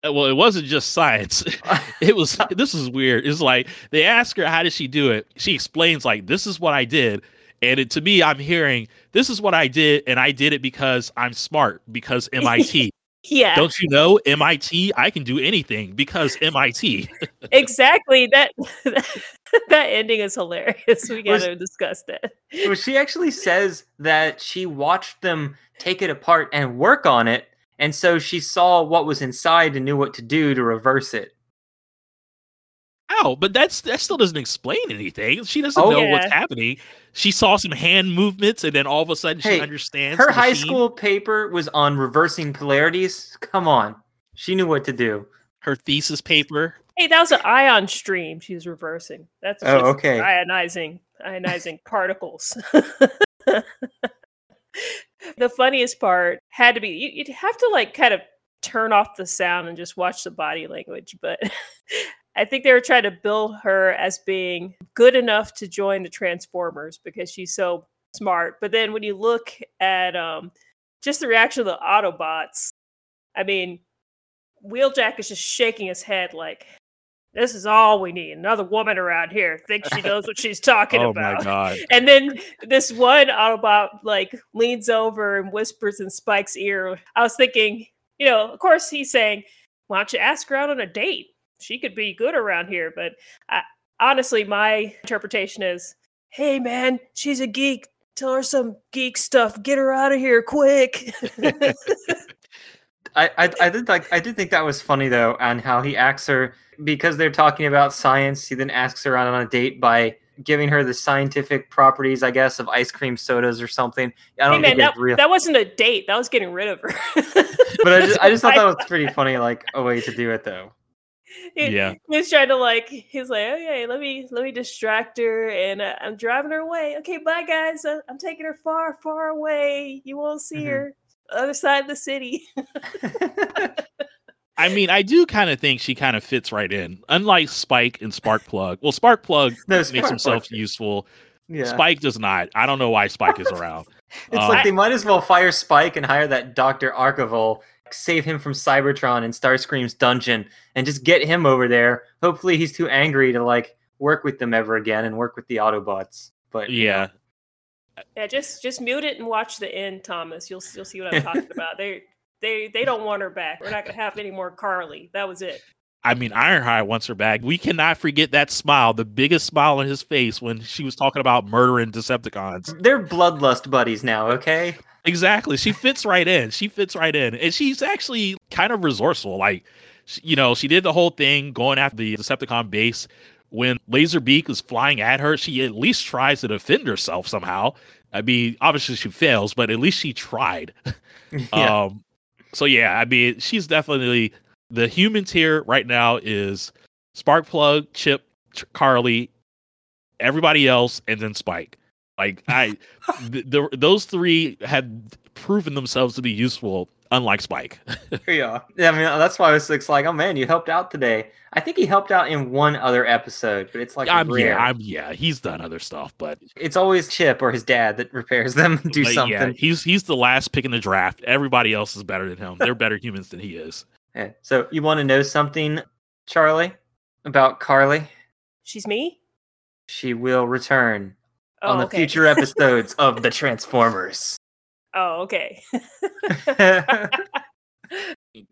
Speaker 3: Uh, Well, it wasn't just science. it was this is weird. It's like they ask her how did she do it. She explains like this is what I did. And it, to me, I'm hearing this is what I did, and I did it because I'm smart, because MIT.
Speaker 2: Yeah,
Speaker 3: Don't you know MIT? I can do anything because MIT.
Speaker 2: exactly. That that ending is hilarious. We
Speaker 1: Was-
Speaker 2: got to discuss that.
Speaker 1: well, she actually says that she watched them take it apart and work on it, and so she saw what was inside and knew what to do to reverse it.
Speaker 3: Ow, but that's that still doesn't explain anything. She doesn't
Speaker 1: Oh,
Speaker 3: know what's happening. She saw some hand movements, and then all of a sudden she understands.
Speaker 1: Her high
Speaker 3: machine.
Speaker 1: school paper was on reversing polarities. Come on, she knew what to do.
Speaker 3: her thesis paper.
Speaker 2: Hey, that was an ion stream she was reversing. That's
Speaker 1: Oh, okay.
Speaker 2: ionizing ionizing particles. the funniest part had to be you, you'd have to like kind of turn off the sound and just watch the body language, but I think they were trying to build her as being good enough to join the Transformers because she's so smart. But then when you look at um, just the reaction of the Autobots, I mean, Wheeljack is just shaking his head like, "This is all we need. Another woman around here thinks she knows what she's talking
Speaker 3: Oh
Speaker 2: about."
Speaker 3: my god!
Speaker 2: And then this one Autobot like leans over and whispers in Spike's ear. I was thinking, you know, of course he's saying, "Why don't you ask her out on a date? She could be good around here." But I, honestly, my interpretation is, "Hey, man, she's a geek. Tell her some geek stuff. Get her out of here quick."
Speaker 1: I, I I did like I did think that was funny though, on how he asks her because they're talking about science. He then asks her out on a date by giving her the scientific properties, I guess, of ice cream sodas or something. I don't
Speaker 2: man,
Speaker 1: think
Speaker 2: that,
Speaker 1: real,
Speaker 2: that wasn't a date. That was getting rid of her.
Speaker 1: but I just I just thought that was pretty funny, like a way to do it though.
Speaker 2: He-
Speaker 3: Yeah.
Speaker 2: he was trying to like he's like okay let me let me distract her and uh, i'm driving her away okay bye guys uh, i'm taking her far far away you won't see
Speaker 1: Mhm.
Speaker 2: her other side of the city
Speaker 3: I mean, I do kind of think she kind of fits right in. Unlike Spike and Sparkplug. Well, Sparkplug
Speaker 1: No,
Speaker 3: makes
Speaker 1: Sparkplug-
Speaker 3: himself useful.
Speaker 1: yeah,
Speaker 3: Spike does not. I don't know why Spike is around.
Speaker 1: it's
Speaker 3: um,
Speaker 1: like they might as well fire Spike and hire that Doctor Arkeville, save him from Cybertron and Starscream's dungeon, and just get him over there. Hopefully, he's too angry to like work with them ever again and work with the Autobots. But you know,
Speaker 3: Yeah.
Speaker 2: yeah just just mute it and watch the end thomas you'll you'll see what i'm talking about they they they don't want her back we're not gonna have any more carly that was it
Speaker 3: I mean, Ironhide wants her back. We cannot forget that smile, the biggest smile on his face when she was talking about murdering Decepticons.
Speaker 1: they're bloodlust buddies now. Okay.
Speaker 3: Exactly. She fits right in. She fits right in. And she's actually kind of resourceful. Like, you know, she did the whole thing going after the Decepticon base. When Laserbeak is flying at her, she at least tries to defend herself somehow. I mean, obviously she fails, but at least she tried.
Speaker 1: yeah.
Speaker 3: Um, so yeah, I mean, she's definitely the human tier right now is Sparkplug, Chip, Carly, everybody else, and then Spike. Like I, th- the, those three have proven themselves to be useful, unlike Spike.
Speaker 1: yeah. Yeah. I mean, that's why I was just like, oh man, you helped out today. I think he helped out in one other episode, but it's like
Speaker 3: I'm,
Speaker 1: rare.
Speaker 3: yeah, I'm yeah, he's done other stuff, but
Speaker 1: it's always Chip or his dad that repairs them, do
Speaker 3: but
Speaker 1: something.
Speaker 3: yeah, he's he's the last pick in the draft. Everybody else is better than him. They're better humans than he is.
Speaker 1: Yeah. So you want to know something, Charlie, about Carly?
Speaker 2: she's me
Speaker 1: She will return
Speaker 2: oh,
Speaker 1: on the
Speaker 2: okay.
Speaker 1: future episodes of the Transformers.
Speaker 2: oh okay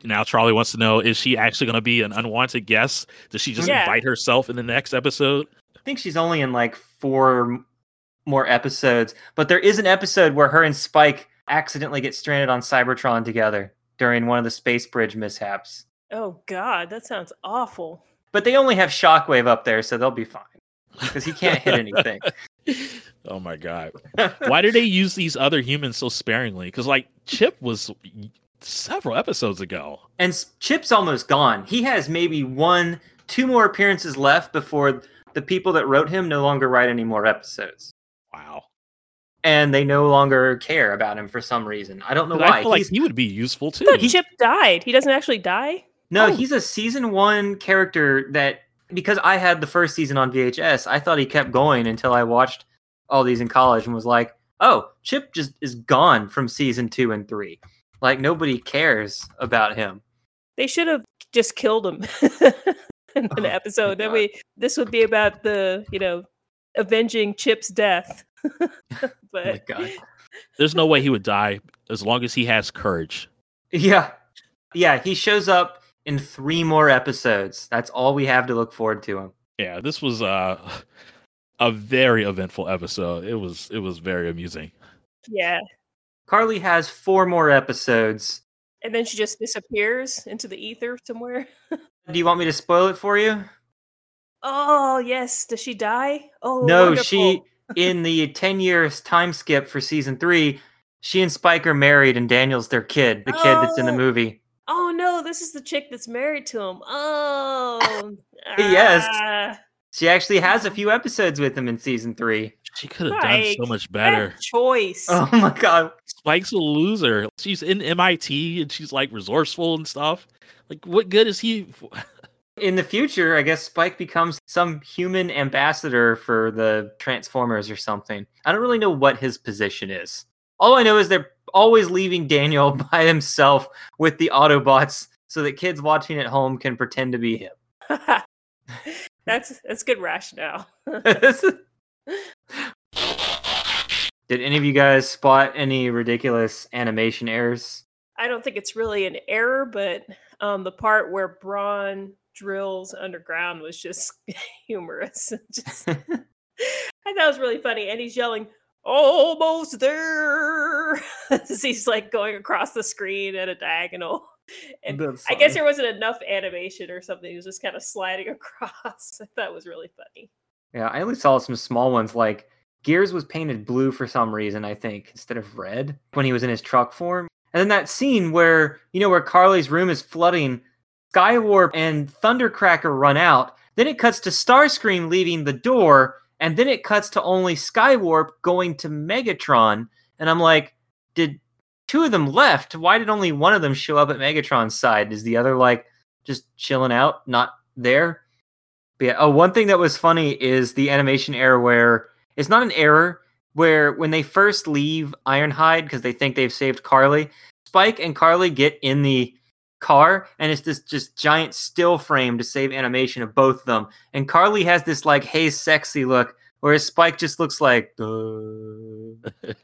Speaker 3: Now Charlie wants to know: Is she actually going to be an unwanted guest? Does she just
Speaker 2: Yeah.
Speaker 3: invite herself in the next episode?
Speaker 1: I think she's only in like four more episodes, but there is an episode where her and Spike accidentally get stranded on Cybertron together during one of the space bridge mishaps.
Speaker 2: oh god that sounds awful
Speaker 1: But they only have Shockwave up there, so they'll be fine because he can't hit anything.
Speaker 3: Oh my god! Why do they use these other humans so sparingly? Because like Chip was several episodes ago.
Speaker 1: And Chip's almost gone. He has maybe one, two more appearances left before the people that wrote him no longer write any more episodes.
Speaker 3: Wow.
Speaker 1: and they no longer care about him for some reason. I don't know why.
Speaker 3: I feel like he would be useful too.
Speaker 2: I thought Chip died. He doesn't actually die.
Speaker 1: No,
Speaker 2: Oh.
Speaker 1: he's a season one character that because I had the first season on VHS, I thought he kept going until I watched all these in college and was like, oh, Chip just is gone from season two and three. Like nobody cares about him.
Speaker 2: They should have just killed him in
Speaker 1: Oh
Speaker 2: an
Speaker 1: my
Speaker 2: episode. Then we this would be about the you know avenging Chip's death.
Speaker 1: Oh
Speaker 2: but
Speaker 1: god.
Speaker 3: There's no way he would die as long as he has courage.
Speaker 1: Yeah. Yeah, he shows up in three more episodes. That's all we have to look forward to him.
Speaker 3: Yeah, this was uh, a very eventful episode. It was it was very amusing.
Speaker 2: yeah,
Speaker 1: Carly has four more episodes.
Speaker 2: and then she just disappears into the ether somewhere.
Speaker 1: Do you want me to spoil it for you?
Speaker 2: Oh yes, does she die? Oh
Speaker 1: no, she in the 10 years time skip for season 3, she and Spike are married and Daniel's their kid, the kid that's in the
Speaker 2: Oh.
Speaker 1: movie.
Speaker 2: Oh no, this is the chick that's married to him. Oh
Speaker 1: Yes.
Speaker 2: ah,
Speaker 1: She actually has a few episodes with him in season 3.
Speaker 3: She could have done so much better.
Speaker 2: choice.
Speaker 1: Oh my god.
Speaker 3: Spike's a loser. She's in MIT and she's like resourceful and stuff. Like, what good is he?
Speaker 1: In the future, I guess Spike becomes some human ambassador for the Transformers or something. I don't really know what his position is. All I know is they're always leaving Daniel by himself with the Autobots so that kids watching at home can pretend to be him.
Speaker 2: that's that's good rationale.
Speaker 1: Did any of you guys spot any ridiculous animation errors?
Speaker 2: I don't think it's really an error, but um, the part where Brawn drills underground was just humorous. just, I thought it was really funny, and he's yelling, "Almost there!" as he's like going across the screen at a diagonal. And I guess there wasn't enough animation or something. He was just kind of sliding across. I thought was really funny.
Speaker 1: Yeah, I only saw some small ones like Gears was painted blue for some reason, I think, instead of red when he was in his truck form. And then that scene where, you know, where Carly's room is flooding, Skywarp and Thundercracker run out. Then it cuts to Starscream leaving the door, and then it cuts to only Skywarp going to Megatron. And I'm like, did two of them left? Why did only one of them show up at Megatron's side? Is the other like just chilling out, not there? But yeah, oh, one thing that was funny is the animation error where it's not an error where when they first leave Ironhide because they think they've saved Carly, Spike and Carly get in the car and it's this just giant still frame to save animation of both of them. And Carly has this like hey sexy look, whereas Spike just looks like "Duh."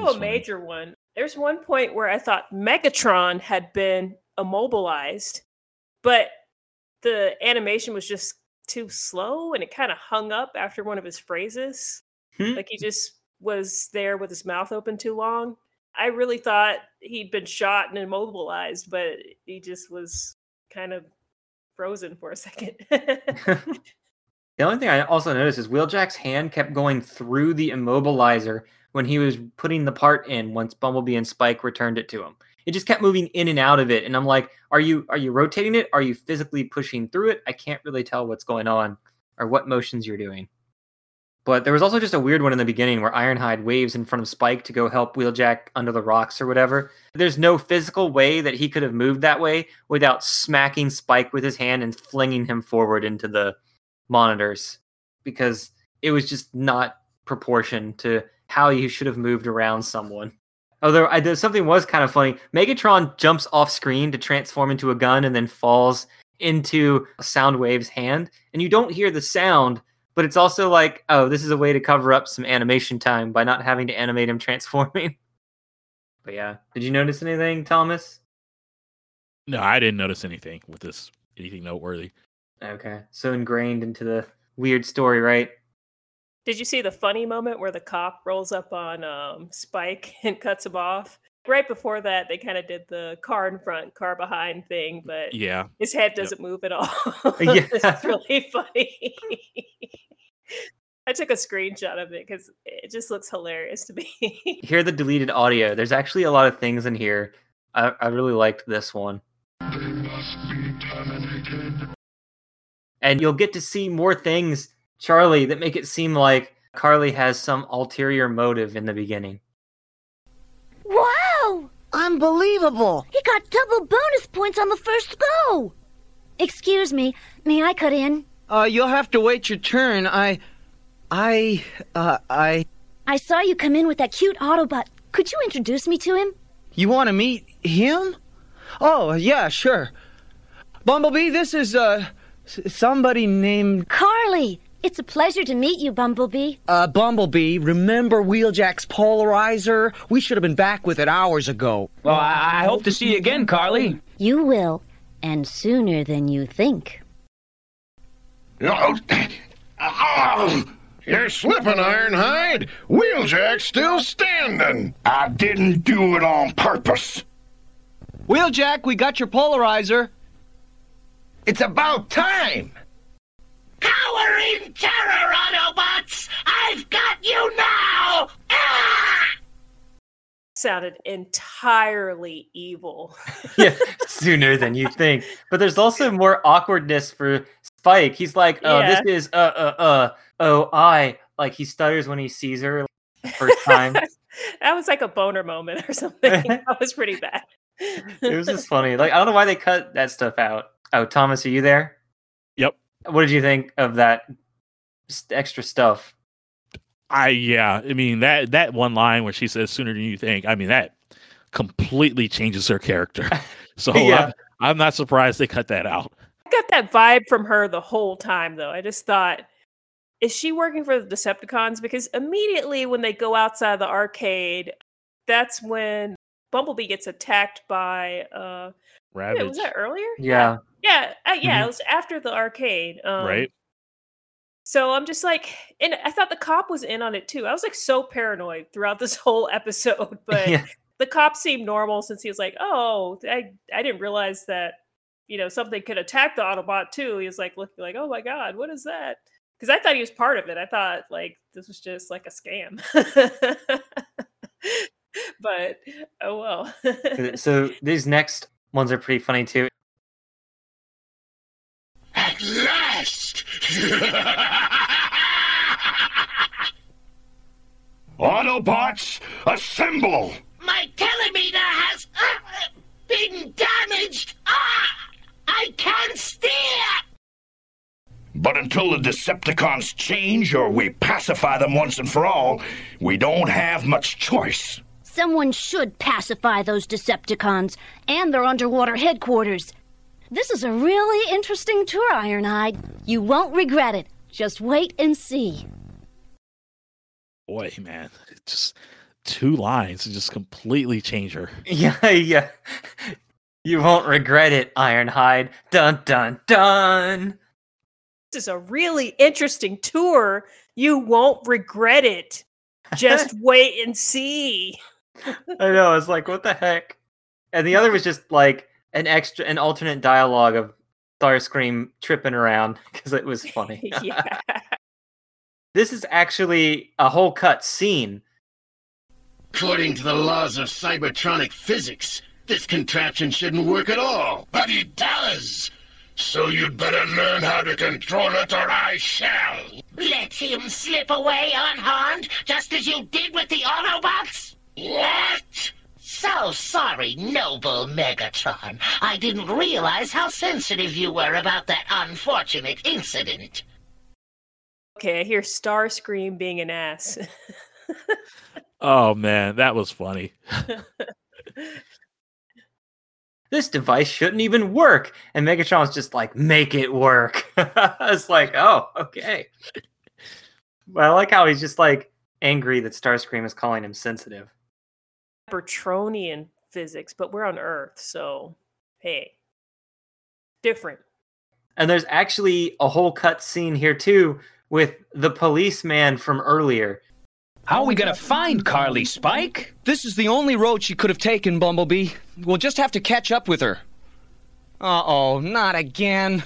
Speaker 2: Oh, a major one. There's one point where I thought Megatron had been immobilized, but the animation was just too slow and it kind of hung up after one of his phrases.
Speaker 1: Hmm.
Speaker 2: Like he just was there with his mouth open too long. I really thought he'd been shot and immobilized, but he just was kind of frozen for a second.
Speaker 1: The only thing I also noticed is Wheeljack's hand kept going through the immobilizer when he was putting the part in once Bumblebee and Spike returned it to him. It just kept moving in and out of it, and I'm like, are you are you rotating it? Are you physically pushing through it? I can't really tell what's going on or what motions you're doing. But there was also just a weird one in the beginning where Ironhide waves in front of Spike to go help Wheeljack under the rocks or whatever. There's no physical way that he could have moved that way without smacking Spike with his hand and flinging him forward into the monitors because it was just not proportion to how you should have moved around someone. Although I did something was kind of funny. Megatron jumps off screen to transform into a gun and then falls into Soundwave's hand, and you don't hear the sound, but it's also like, oh, this is a way to cover up some animation time by not having to animate him transforming. But yeah, did you notice anything, Thomas?
Speaker 3: No, I didn't notice anything with this. Anything noteworthy?
Speaker 1: Okay, so ingrained into the weird story, right?
Speaker 2: Did you see the funny moment where the cop rolls up on um, Spike and cuts him off? Right before that, they kind of did the car in front, car behind thing, but
Speaker 3: Yeah,
Speaker 2: his head doesn't move at all.
Speaker 1: Yeah.
Speaker 2: it's really funny. I took a screenshot of it because it just looks hilarious to me.
Speaker 1: hear the deleted audio. There's actually a lot of things in here. I, I really liked this one.
Speaker 4: They must be terminated.
Speaker 1: And you'll get to see more things, Charlie, that make it seem like Carly has some ulterior motive in the beginning.
Speaker 5: Wow!
Speaker 6: Unbelievable!
Speaker 5: He got double bonus points on the first go! Excuse me, may I cut in?
Speaker 6: Uh, you'll have to wait your turn. I. I. Uh, I.
Speaker 5: I saw you come in with that cute Autobot. Could you introduce me to him?
Speaker 6: You want to meet him? Oh, yeah, sure. Bumblebee, this is, uh, s- somebody named.
Speaker 5: Carly! It's a pleasure to meet you, Bumblebee.
Speaker 6: Uh, Bumblebee, remember Wheeljack's polarizer? We should have been back with it hours ago.
Speaker 7: Well, I, I hope to see you again, Carly.
Speaker 5: You will, and sooner than you think.
Speaker 4: You're slipping, Ironhide. Wheeljack's still standing. I didn't do it on purpose.
Speaker 6: Wheeljack, we got your polarizer.
Speaker 4: It's about time.
Speaker 8: Cowering terror, Autobots! I've got you now! Ah!
Speaker 2: Sounded entirely evil.
Speaker 1: yeah, sooner than you think. But there's also more awkwardness for Spike. He's like, "Oh,
Speaker 2: Yeah.
Speaker 1: this is uh uh uh oh I." Like he stutters when he sees her first time.
Speaker 2: that was like a boner moment or something. that was pretty bad.
Speaker 1: it was just funny. Like I don't know why they cut that stuff out. Oh, Thomas, are you there?
Speaker 3: Yep.
Speaker 1: What did you think of that extra stuff?
Speaker 3: I yeah, I mean that that one line where she says sooner than you think. I mean that completely changes her character. So
Speaker 1: Yeah.
Speaker 3: I'm, I'm not surprised they cut that out.
Speaker 2: I got that vibe from her the whole time, though. I just thought, is she working for the Decepticons? Because immediately when they go outside the arcade, that's when Bumblebee gets attacked by. uh wait,
Speaker 3: Ravage,
Speaker 2: Was that earlier?
Speaker 1: Yeah,
Speaker 2: Yeah, uh, yeah,
Speaker 3: Mhm.
Speaker 2: it was after the arcade. Um,
Speaker 3: right?
Speaker 2: So I'm just like, and I thought the cop was in on it too. I was like so paranoid throughout this whole episode, but
Speaker 1: yeah,
Speaker 2: the cop seemed normal since he was like, "Oh, I I didn't realize that you know something could attack the Autobot too." He was like looking like, "Oh my god, what is that?" Because I thought he was part of it. I thought like this was just like a scam. but oh well.
Speaker 1: so these next ones are pretty funny too.
Speaker 4: At last! Autobots, assemble!
Speaker 8: My telemeter has uh, been damaged! Ah! I can't steer!
Speaker 4: But until the Decepticons change or we pacify them once and for all, we don't have much choice.
Speaker 5: Someone should pacify those Decepticons and their underwater headquarters. This is a really interesting tour, Ironhide. You won't regret it. Just wait and see.
Speaker 3: Boy, man, it just two lines and just completely change her.
Speaker 1: Yeah, yeah. You won't regret it, Ironhide. Dun dun dun.
Speaker 2: this is a really interesting tour. You won't regret it. Just wait and see.
Speaker 1: I know. It's like, what the heck? And the other was just like an extra, an alternate dialogue of Starscream tripping around because it was funny.
Speaker 2: yeah.
Speaker 1: this is actually a whole cut scene.
Speaker 9: According to the laws of cybertronic physics, this contraption shouldn't work at all.
Speaker 4: But it does! So you'd better learn how to control it or I shall!
Speaker 8: Let him slip away unharmed, just as you did with the Autobots?
Speaker 4: What?
Speaker 8: So sorry, noble Megatron. I didn't realize how sensitive you were about that unfortunate incident.
Speaker 2: Okay, I hear Starscream being an ass.
Speaker 3: Oh man, that was funny.
Speaker 1: This device shouldn't even work. And Megatron's just like, make it work. it's like, oh, okay. But I like how he's just like angry that Starscream is calling him sensitive.
Speaker 2: Bertronian physics, but we're on Earth, so hey, different.
Speaker 1: And there's actually a whole cut scene here too with the policeman from earlier.
Speaker 7: How are we gonna find Carly, Spike?
Speaker 6: This is the only road she could have taken, Bumblebee. We'll just have to catch up with her. Uh oh, not again.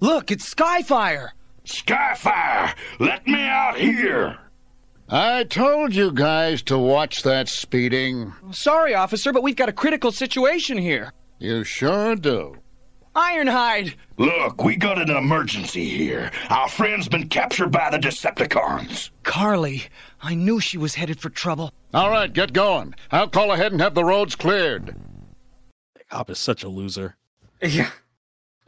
Speaker 6: Look, it's Skyfire!
Speaker 4: Skyfire! Let me out here!
Speaker 9: I told you guys to watch that speeding.
Speaker 6: Sorry, officer, but we've got a critical situation here.
Speaker 9: You sure do.
Speaker 6: Ironhide!
Speaker 4: Look, we got an emergency here. Our friend's been captured by the Decepticons.
Speaker 6: Carly, I knew she was headed for trouble.
Speaker 10: All right, get going. I'll call ahead and have the roads cleared.
Speaker 3: The cop is such a loser.
Speaker 1: Yeah.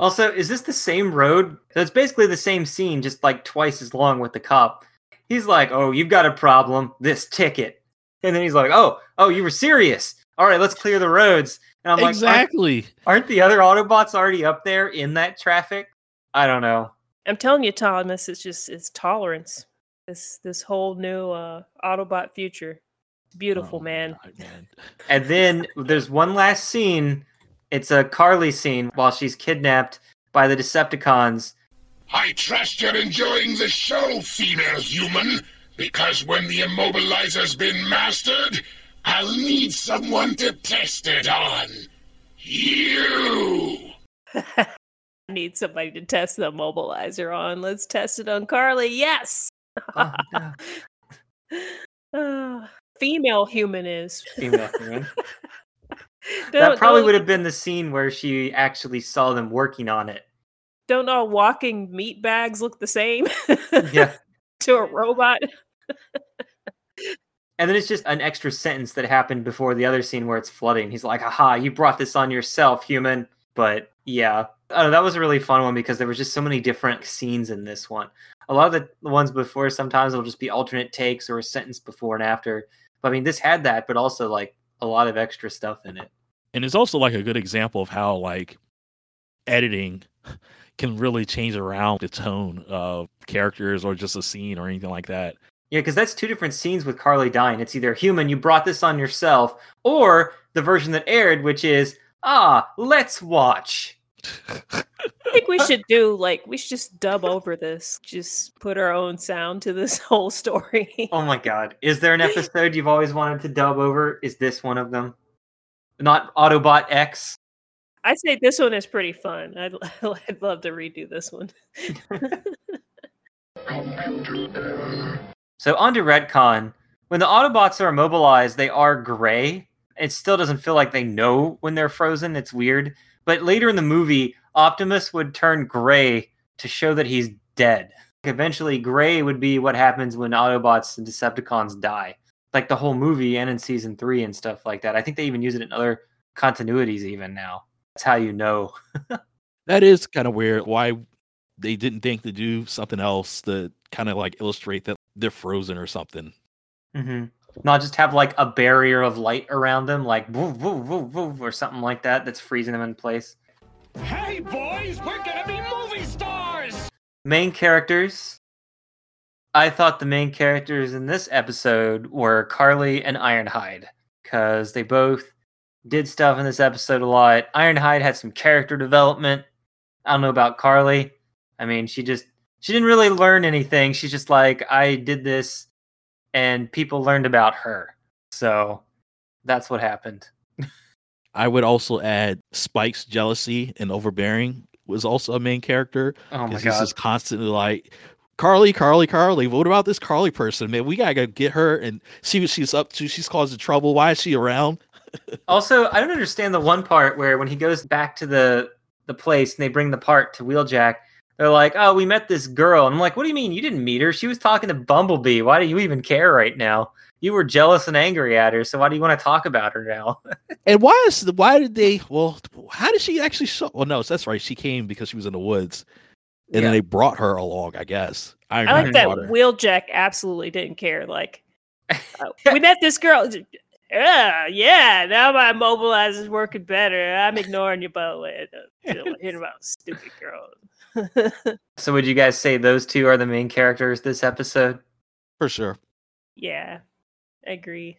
Speaker 1: Also, is this the same road? So it's basically the same scene, just like twice as long with the cop. He's like, "Oh, you've got a problem. This ticket," and then he's like, "Oh, oh, you were serious. All right, let's clear the roads." And I'm like, "Aren't-
Speaker 3: exactly.
Speaker 1: aren't the other Autobots already up there in that traffic? I don't know.
Speaker 2: I'm telling you, Thomas, it's just it's tolerance. This this whole new uh Autobot future. It's beautiful,
Speaker 3: Oh,
Speaker 2: man.
Speaker 3: God, man.
Speaker 1: And then there's one last scene. It's a Carly scene while she's kidnapped by the Decepticons.
Speaker 9: I trust you're enjoying the show, female human, because when the immobilizer's been mastered, I'll need someone to test it on. You!
Speaker 2: I need somebody to test the mobilizer on. Let's test it on Carly. Yes.
Speaker 1: Oh, no.
Speaker 2: Female human is.
Speaker 1: Female human. that probably
Speaker 2: don't-
Speaker 1: would have been the scene where she actually saw them working on it.
Speaker 2: Don't all walking meat bags look the same?
Speaker 1: Yeah.
Speaker 2: to a robot.
Speaker 1: And then it's just an extra sentence that happened before the other scene where it's flooding. He's like, "Aha, you brought this on yourself, human. But yeah, uh, that was a really fun one because there was just so many different scenes in this one. A lot of the the ones before sometimes will just be alternate takes or a sentence before and after. But I mean, this had that, but also like a lot of extra stuff in it.
Speaker 3: and it's also like a good example of how like editing can really change around the tone of characters or just a scene or anything like that.
Speaker 1: Yeah, because that's two different scenes with Carly dying. It's either human, you brought this on yourself, or the version that aired, which is, ah, let's watch.
Speaker 2: I think we should do like we should just dub over this. Just put our own sound to this whole story.
Speaker 1: Oh my god. Is there an episode you've always wanted to dub over? Is this one of them? Not Autobot X?
Speaker 2: I say this one is pretty fun. I'd, I'd love to redo this one.
Speaker 1: So on to Redcon. When the Autobots are immobilized, they are gray. It still doesn't feel like they know when they're frozen. It's weird. But later in the movie, Optimus would turn gray to show that he's dead. Eventually, gray would be what happens when Autobots and Decepticons die. Like the whole movie and in season three and stuff like that. I think they even use it in other continuities even now. That's how you know.
Speaker 3: That is kind of weird. Why they didn't think to do something else to kind of like illustrate that they're frozen or something.
Speaker 1: hmm Not just have like a barrier of light around them, like woo, woo, woo, woo, or something like that, that's freezing them in place.
Speaker 7: Hey, boys, we're gonna be movie stars!
Speaker 1: Main characters. I thought the main characters in this episode were Carly and Ironhide because they both did stuff in this episode a lot. Ironhide had some character development. I don't know about Carly. I mean, she just she didn't really learn anything. She's just like I did this and people learned about her. So that's what happened.
Speaker 3: I would also add Spike's jealousy and overbearing was also a main character.
Speaker 1: Oh my
Speaker 3: Because he's
Speaker 1: god.
Speaker 3: just constantly like, Carly, Carly, Carly. What about this Carly person, man? We gotta go get her and see what she's up to. She's causing trouble. Why is she around?
Speaker 1: Also, I don't understand the one part where when he goes back to the the place and they bring the part to Wheeljack, they're like, "Oh, we met this girl." And I'm like, "What do you mean you didn't meet her? She was talking to Bumblebee. Why do you even care right now? You were jealous and angry at her, so why do you want to talk about her now?"
Speaker 3: And why is the why did they? Well, how did she actually show? Well, no, that's right. She came because she was in the woods, and
Speaker 1: Yeah.
Speaker 3: then they brought her along. I guess. Iron
Speaker 2: I like
Speaker 3: Man
Speaker 2: that
Speaker 3: brought.
Speaker 2: Wheeljack absolutely didn't care. Like, uh, we met this girl. Yeah, yeah. Now my mobilizer's working better. I'm ignoring you, by the way. I don't hear about stupid girls.
Speaker 1: so, would you guys say those two are the main characters this episode?
Speaker 3: for sure.
Speaker 2: yeah, I agree.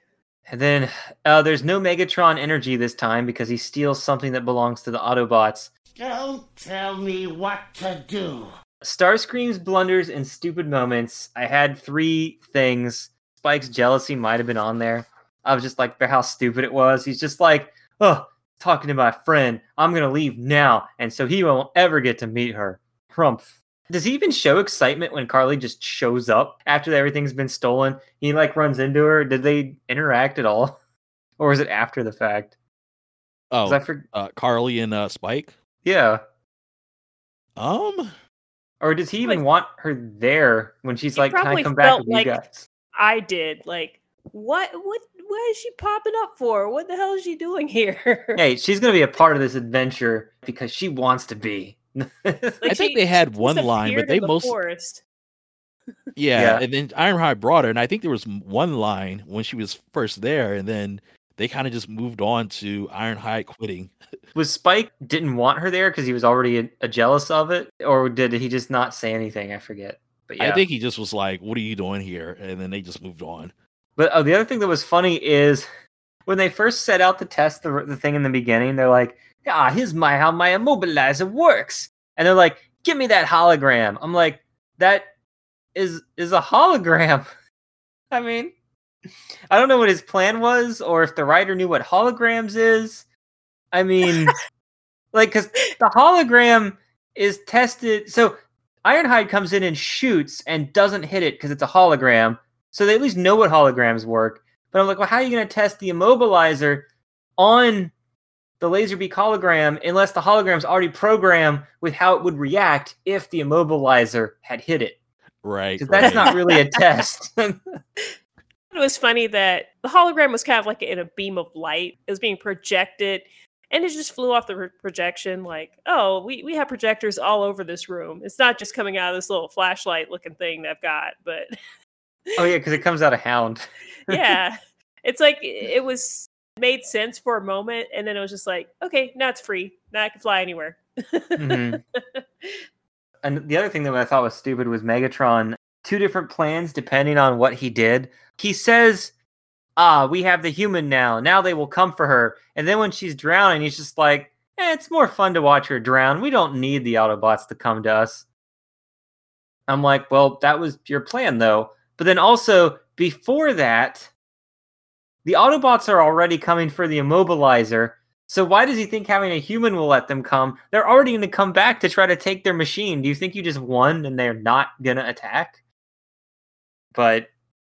Speaker 1: And then uh, there's no Megatron energy this time because he steals something that belongs to the Autobots.
Speaker 8: Don't tell me what to do.
Speaker 1: Starscream's blunders and stupid moments. I had three things. Spike's jealousy might have been on there. I was just like, for how stupid it was. He's just like, oh, talking to my friend. I'm gonna leave now, and so he won't ever get to meet her. Crumph. Does he even show excitement when Carly just shows up after everything's been stolen? He like runs into her. Did they interact at all, or was it after the fact?
Speaker 3: Oh,
Speaker 1: I for-
Speaker 3: uh, Carly and uh, Spike.
Speaker 1: yeah.
Speaker 3: Um,
Speaker 1: or does he even want her there when she's like, "Can I
Speaker 2: probably
Speaker 1: come back
Speaker 2: felt
Speaker 1: with
Speaker 2: like
Speaker 1: you guys?"
Speaker 2: I did. Like, what? What? What is she popping up for? What the hell is she doing here?
Speaker 1: Hey, she's gonna be a part of this adventure because she wants to be.
Speaker 2: Like,
Speaker 3: I think they had one line, but they
Speaker 2: in the
Speaker 3: most
Speaker 2: forest.
Speaker 3: yeah,
Speaker 1: Yeah.
Speaker 3: and then Ironhide brought her, and I think there was one line when she was first there, and then they kind of just moved on to Ironhide quitting.
Speaker 1: was Spike didn't want her there because he was already a, a jealous of it, or did he just not say anything? I forget. But yeah,
Speaker 3: I think he just was like, "What are you doing here?" And then they just moved on.
Speaker 1: But oh, the other thing that was funny is when they first set out to test the the thing in the beginning, they're like, "Ah, here's my how my immobilizer works," and they're like, "Give me that hologram." I'm like, "That is is a hologram." I mean, I don't know what his plan was, or if the writer knew what holograms is. I mean, like, because the hologram is tested. So Ironhide comes in and shoots and doesn't hit it because it's a hologram. So they at least know what holograms work. But I'm like, well, how are you going to test the immobilizer on the Laserbeak hologram unless the hologram's already programmed with how it would react if the immobilizer had hit it?
Speaker 3: Right.
Speaker 1: 'Cause that's not really a test.
Speaker 2: It was funny that the hologram was kind of like in a beam of light. It was being projected, and it just flew off the projection. Like, oh, we, we have projectors all over this room. It's not just coming out of this little flashlight looking thing that I've got, but
Speaker 1: oh yeah, because it comes out of Hound.
Speaker 2: yeah, it's like it was made sense for a moment, and then it was just like, okay, now it's free. Now I can fly anywhere.
Speaker 1: Mhm. And the other thing that I thought was stupid was Megatron. Two different plans depending on what he did. He says, "Ah, we have the human now. Now they will come for her." And then when she's drowning, he's just like, eh, "It's more fun to watch her drown. We don't need the Autobots to come to us." I'm like, "Well, that was your plan, though." But then also before that, the Autobots are already coming for the immobilizer. So why does he think having a human will let them come? They're already going to come back to try to take their machine. Do you think you just won and they're not going to attack? But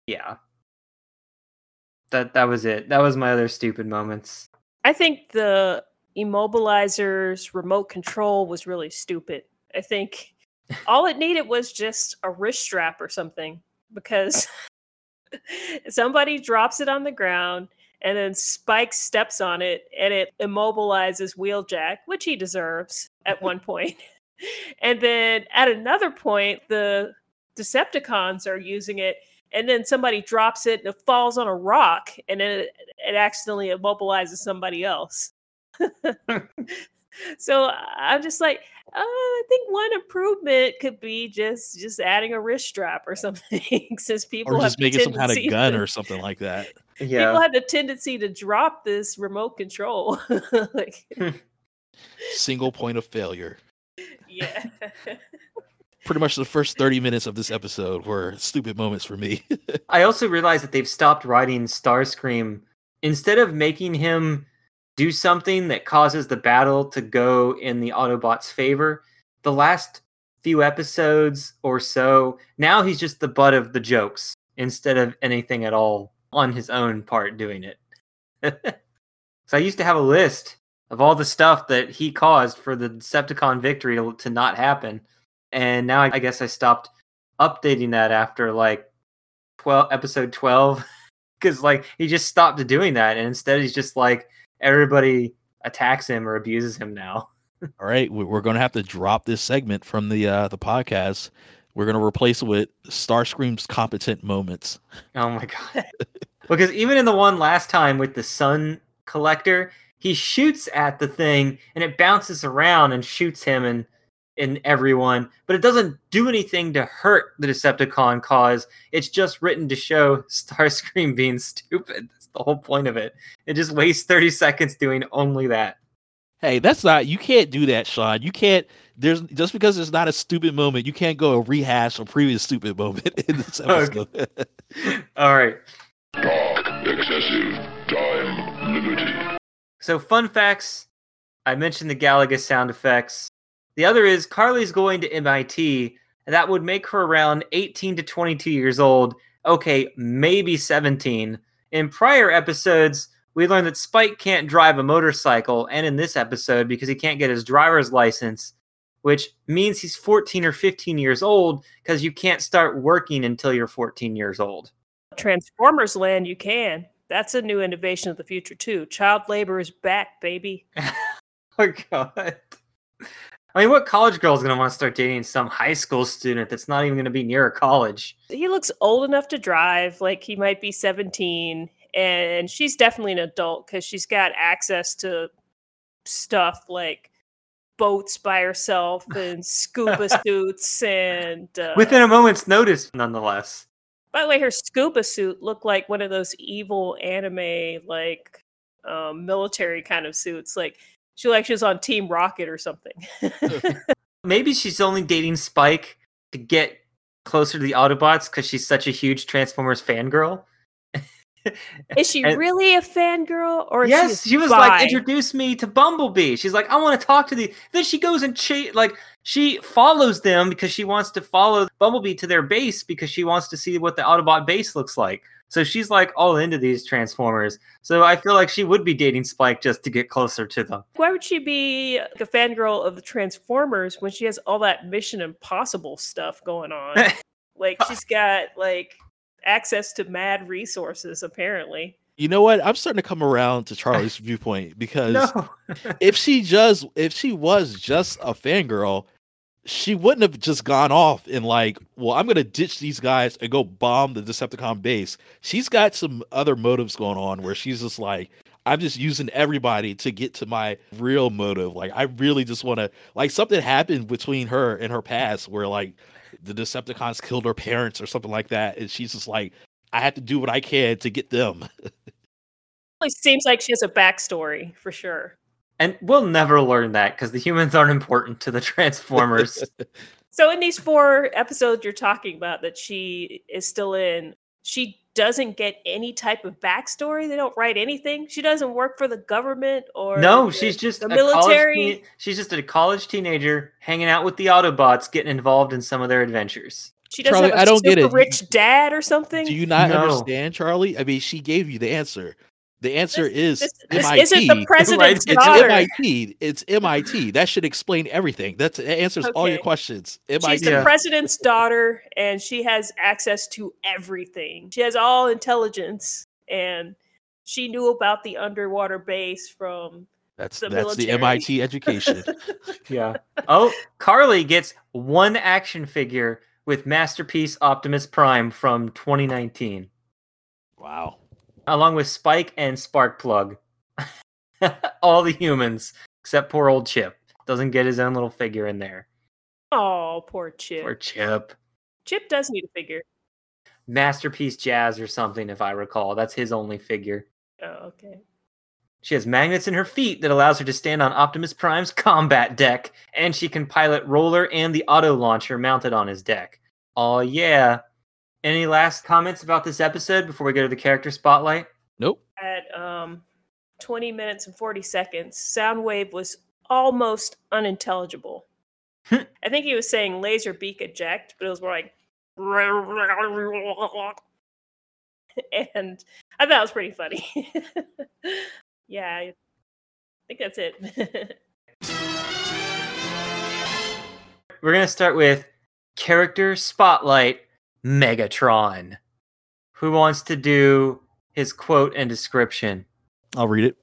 Speaker 1: yeah. That that was it. That was my other stupid moments.
Speaker 2: I think the immobilizer's remote control was really stupid. I think all it needed was just a wrist strap or something because somebody drops it on the ground and then Spike steps on it and it immobilizes Wheeljack, which he deserves at one point. and then at another point, the Decepticons are using it and then somebody drops it and it falls on a rock and then it, it accidentally immobilizes somebody else. So I'm just like, uh, I think one improvement could be just just adding a wrist strap or something, since people
Speaker 3: or
Speaker 2: have
Speaker 3: just
Speaker 2: the
Speaker 3: making some kind of gun
Speaker 2: to-
Speaker 3: or something like that.
Speaker 2: Yeah, People
Speaker 1: Yeah.
Speaker 2: have the tendency to drop this remote control. like,
Speaker 3: Single point of failure.
Speaker 2: yeah.
Speaker 3: Pretty much the first 30 minutes of this episode were stupid moments for me.
Speaker 1: I also realized that they've stopped writing Starscream. Instead of making him do something that causes the battle to go in the Autobots' favor, the last few episodes or so, now he's just the butt of the jokes instead of anything at all on his own part doing it. so I used to have a list of all the stuff that he caused for the Decepticon victory to, not happen. And now I, I guess I stopped updating that after like 12 episode 12 because like he just stopped doing that and instead he's just like everybody attacks him or abuses him now
Speaker 3: All right, we- we're going to have to drop this segment from the uh, the podcast. We're going to replace it with Starscream's competent moments.
Speaker 1: oh my god because even in the one last time with the sun collector he shoots at the thing and it bounces around and shoots him and and everyone but it doesn't do anything to hurt the decepticon cause it's just written to show starscream being stupid the whole point of it it just wastes 30 seconds doing only that
Speaker 3: Hey, that's not you can't do that, Sean. You can't there's just because it's not a stupid moment, you can't go and rehash a previous stupid moment in this episode.
Speaker 1: all right
Speaker 9: Talk excessive. Time limited.
Speaker 1: So, fun facts. I mentioned the Galaga sound effects. The other is Carly's going to MIT, and that would make her around 18 to 22 years old. Okay, maybe 17. In prior episodes, we learned that Spike can't drive a motorcycle, and in this episode, because he can't get his driver's license, which means he's 14 or 15 years old because you can't start working until you're 14 years old.
Speaker 2: Transformers land, you can. That's a new innovation of the future too. Child labor is back, baby.
Speaker 1: oh god. I mean, what college girl is going to want to start dating some high school student that's not even going to be near a college?
Speaker 2: He looks old enough to drive, like he might be 17, and she's definitely an adult because she's got access to stuff like boats by herself and scuba suits and uh,
Speaker 1: Within a moment's notice, nonetheless.
Speaker 2: by the way her scuba suit looked like one of those evil anime like um, military kind of suits like she like she was on team rocket or something
Speaker 1: Maybe she's only dating Spike to get closer to the Autobots because she's such a huge Transformers fangirl.
Speaker 2: Is she
Speaker 1: And-
Speaker 2: really a fangirl or
Speaker 1: yes,
Speaker 2: she,
Speaker 1: was
Speaker 2: bi?
Speaker 1: like, introduce me to Bumblebee. She's like, I want to talk to the. Then she goes and cha- like she follows them because she wants to follow Bumblebee to their base because she wants to see what the Autobot base looks like. So she's like all into these Transformers. So I feel like she would be dating Spike just to get closer to them.
Speaker 2: why would she be like a fangirl of the transformers when she has all that mission impossible stuff going on like she's got like access to mad resources apparently
Speaker 3: You know what? I'm starting to come around to Charlie's viewpoint because if she just if she was just a fangirl, she wouldn't have just gone off and like, well, I'm gonna ditch these guys and go bomb the Decepticon base. She's got some other motives going on where she's just like, I'm just using everybody to get to my real motive. Like, I really just want to like something happened between her and her past where like the Decepticons killed her parents or something like that, and she's just like, I have to do what I can to get them.
Speaker 2: it seems like she has a backstory for sure
Speaker 1: And we'll never learn that because the humans aren't important to the Transformers.
Speaker 2: so in these four episodes you're talking about that she is still in she doesn't get any type of backstory they don't write anything she doesn't work for the government or
Speaker 1: no,
Speaker 2: the-
Speaker 1: she's just
Speaker 2: the
Speaker 1: a
Speaker 2: military
Speaker 1: teen- she's just a college teenager hanging out with the Autobots, getting involved in some of their adventures.
Speaker 2: she doesn't
Speaker 3: Charlie,
Speaker 2: have a
Speaker 3: I don't get
Speaker 2: super
Speaker 3: it.
Speaker 2: rich dad or something
Speaker 3: Do you not
Speaker 1: No.
Speaker 3: understand, Charlie? I mean, she gave you the answer. The answer is
Speaker 2: this, this
Speaker 3: MIT.
Speaker 2: isn't the president's
Speaker 3: it's
Speaker 2: daughter
Speaker 3: MIT. It's MIT. That should explain everything. That answers all your
Speaker 2: Okay.
Speaker 3: questions.
Speaker 2: She's
Speaker 3: MIT.
Speaker 2: the president's daughter, and she has access to everything. She has all intelligence, and she knew about the underwater base from
Speaker 3: That's
Speaker 2: the
Speaker 3: that's the. MIT education.
Speaker 1: Yeah. oh, Carly gets one action figure with Masterpiece Optimus Prime from 2019,
Speaker 3: wow.
Speaker 1: Along with Spike and Sparkplug. All the humans except poor old Chip doesn't get his own little figure in there.
Speaker 2: Oh, poor Chip.
Speaker 1: Poor Chip.
Speaker 2: Chip does need a figure.
Speaker 1: Masterpiece Jazz or something, if I recall. That's his only figure.
Speaker 2: Oh, okay.
Speaker 1: She has magnets in her feet that allows her to stand on Optimus Prime's combat deck, and she can pilot Roller and the auto launcher mounted on his deck. Oh yeah. Any last comments about this episode before we go to the character spotlight?
Speaker 3: Nope.
Speaker 2: At um, 20 minutes and 40 seconds, Soundwave was almost unintelligible. I think he was saying Laserbeak eject, but it was more like. And I thought it was pretty funny. yeah, I think that's it.
Speaker 1: We're gonna start with character spotlight Megatron. Who wants to do his quote and description?
Speaker 3: I'll read it.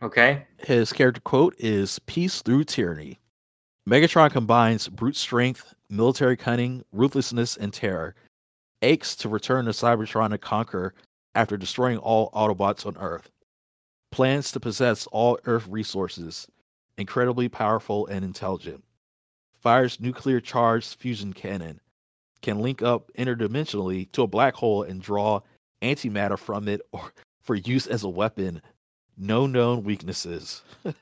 Speaker 1: Okay.
Speaker 3: His character quote is Peace through tyranny. Megatron combines brute strength, military cunning, ruthlessness, and terror. Aches to return to Cybertron to conquer after destroying all Autobots on Earth. Plans to possess all Earth resources. Incredibly powerful and intelligent. Fires nuclear charged fusion cannon. Can link up interdimensionally to a black hole and draw antimatter from it or for use as a weapon. No known weaknesses.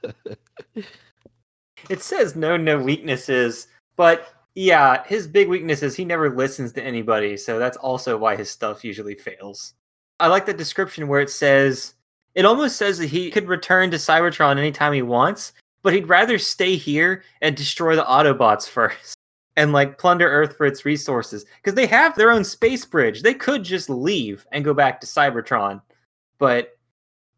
Speaker 1: It says no no weaknesses, but yeah, his big weakness is he never listens to anybody, so that's also why his stuff usually fails. I like the description where it says it almost says that he could return to Cybertron anytime he wants, but he'd rather stay here and destroy the Autobots first and like plunder Earth for its resources because they have their own space bridge. They could just leave and go back to Cybertron, but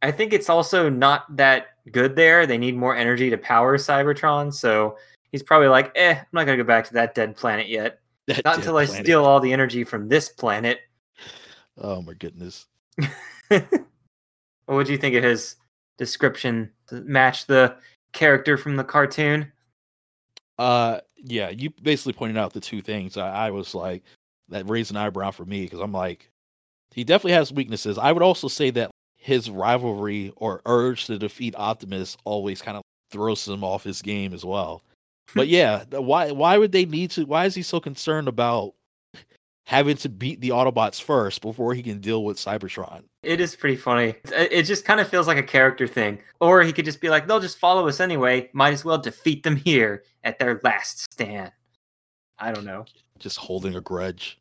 Speaker 1: I think it's also not that good there. They need more energy to power Cybertron, so He's probably like, eh, I'm not gonna go back to that dead planet yet.
Speaker 3: That
Speaker 1: Not until I
Speaker 3: planet.
Speaker 1: steal all the energy from this planet.
Speaker 3: Oh my goodness.
Speaker 1: what would you think of his description to match the character from the cartoon?
Speaker 3: Uh, yeah, you basically pointed out the two things. I, I was like, that raised an eyebrow for me because I'm like, he definitely has weaknesses. I would also say that his rivalry or urge to defeat Optimus always kind of throws him off his game as well. But yeah, why why would they need to? Why is he so concerned about having to beat the Autobots first before he can deal with Cybertron?
Speaker 1: It is pretty funny. It it just kind of feels like a character thing. Or he could just be like, they'll just follow us anyway. Might as well defeat them here at their last stand. I don't know.
Speaker 3: Just holding a grudge.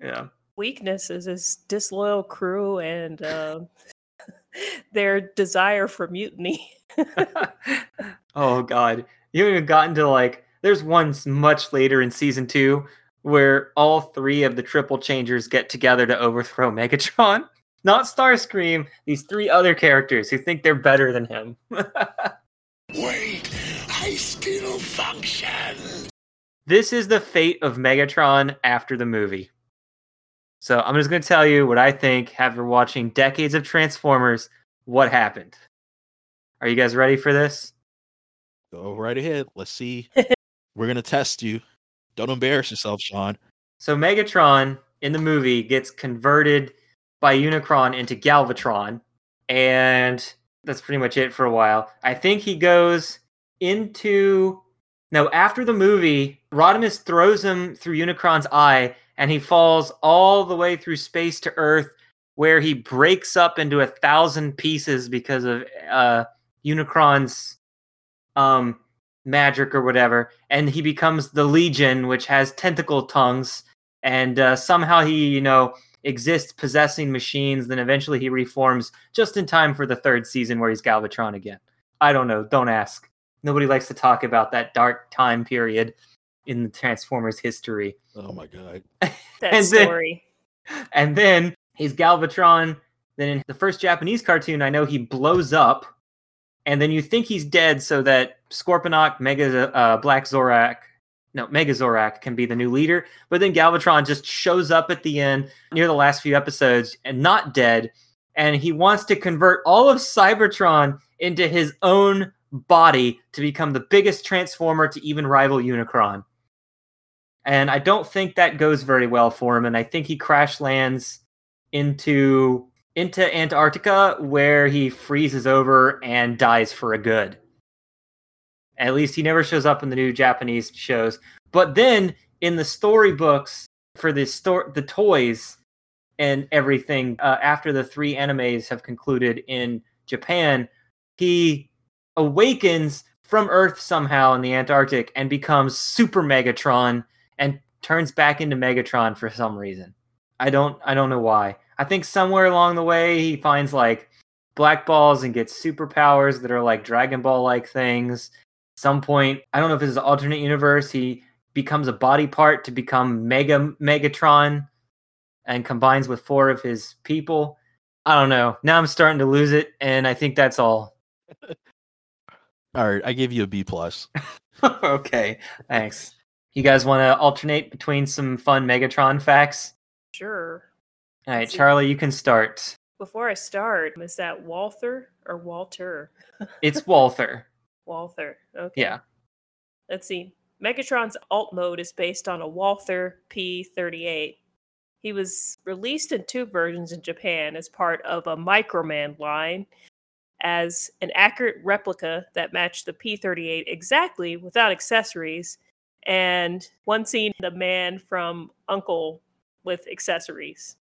Speaker 1: Yeah.
Speaker 2: Weakness is his disloyal crew and uh, their desire for mutiny.
Speaker 1: oh god. You haven't even gotten to like there's one much later in season two where all three of the triple changers get together to overthrow Megatron. Not Starscream, these three other characters who think they're better than him.
Speaker 9: Wait, I still function.
Speaker 1: this is the fate of Megatron after the movie. So I'm just going to tell you what I think after watching decades of Transformers, what happened. Are you guys ready for this?
Speaker 3: Go right ahead. Let's see. We're gonna test you. Don't embarrass yourself, Sean.
Speaker 1: So Megatron in the movie gets converted by Unicron into Galvatron, and that's pretty much it for a while. I think he goes into no after the movie. Rodimus throws him through Unicron's eye, and he falls all the way through space to Earth, where he breaks up into a thousand pieces because of uh, Unicron's um, magic or whatever, and he becomes the Legion, which has tentacle tongues, and uh, somehow he, you know, exists possessing machines. Then eventually he reforms just in time for the third season where he's Galvatron again. I don't know. Don't ask. Nobody likes to talk about that dark time period in the Transformers history.
Speaker 3: Oh my god.
Speaker 2: that
Speaker 1: And then-
Speaker 2: story.
Speaker 1: And then he's Galvatron. Then in the first Japanese cartoon, I know he blows up, and then you think he's dead, so that Scorponok, Mega uh, Black Zarak, no Mega Zarak can be the new leader. But then Galvatron just shows up at the end near the last few episodes and not dead, and he wants to convert all of Cybertron into his own body to become the biggest transformer to even rival Unicron and I don't think that goes very well for him. And I think he crash lands into into Antarctica where he freezes over and dies for a good. At least he never shows up in the new Japanese shows. But then in the storybooks for the store the toys and everything uh, after the three animes have concluded in Japan, he awakens from Earth somehow in the Antarctic and becomes Super Megatron and turns back into Megatron for some reason. I don't I don't know why. I think somewhere along the way he finds like black balls and gets superpowers that are like Dragon Ball like things. Some point, I don't know if this is an alternate universe, he becomes a body part to become Mega Megatron and combines with four of his people. I don't know. Now I'm starting to lose it, and I think that's all.
Speaker 3: All right, I give you a B plus.
Speaker 1: okay, thanks. You guys want to alternate between some fun Megatron facts?
Speaker 2: Sure.
Speaker 1: All right,
Speaker 2: see.
Speaker 1: Charlie, you can start.
Speaker 2: Before I start, is that Walther or Walter?
Speaker 1: It's Walther.
Speaker 2: Walther. Okay.
Speaker 1: Yeah.
Speaker 2: Let's see. Megatron's alt mode is based on a Walther P38. He was released in two versions in Japan as part of a Microman line as an accurate replica that matched the P38 exactly without accessories, and one seen the man from Uncle with accessories.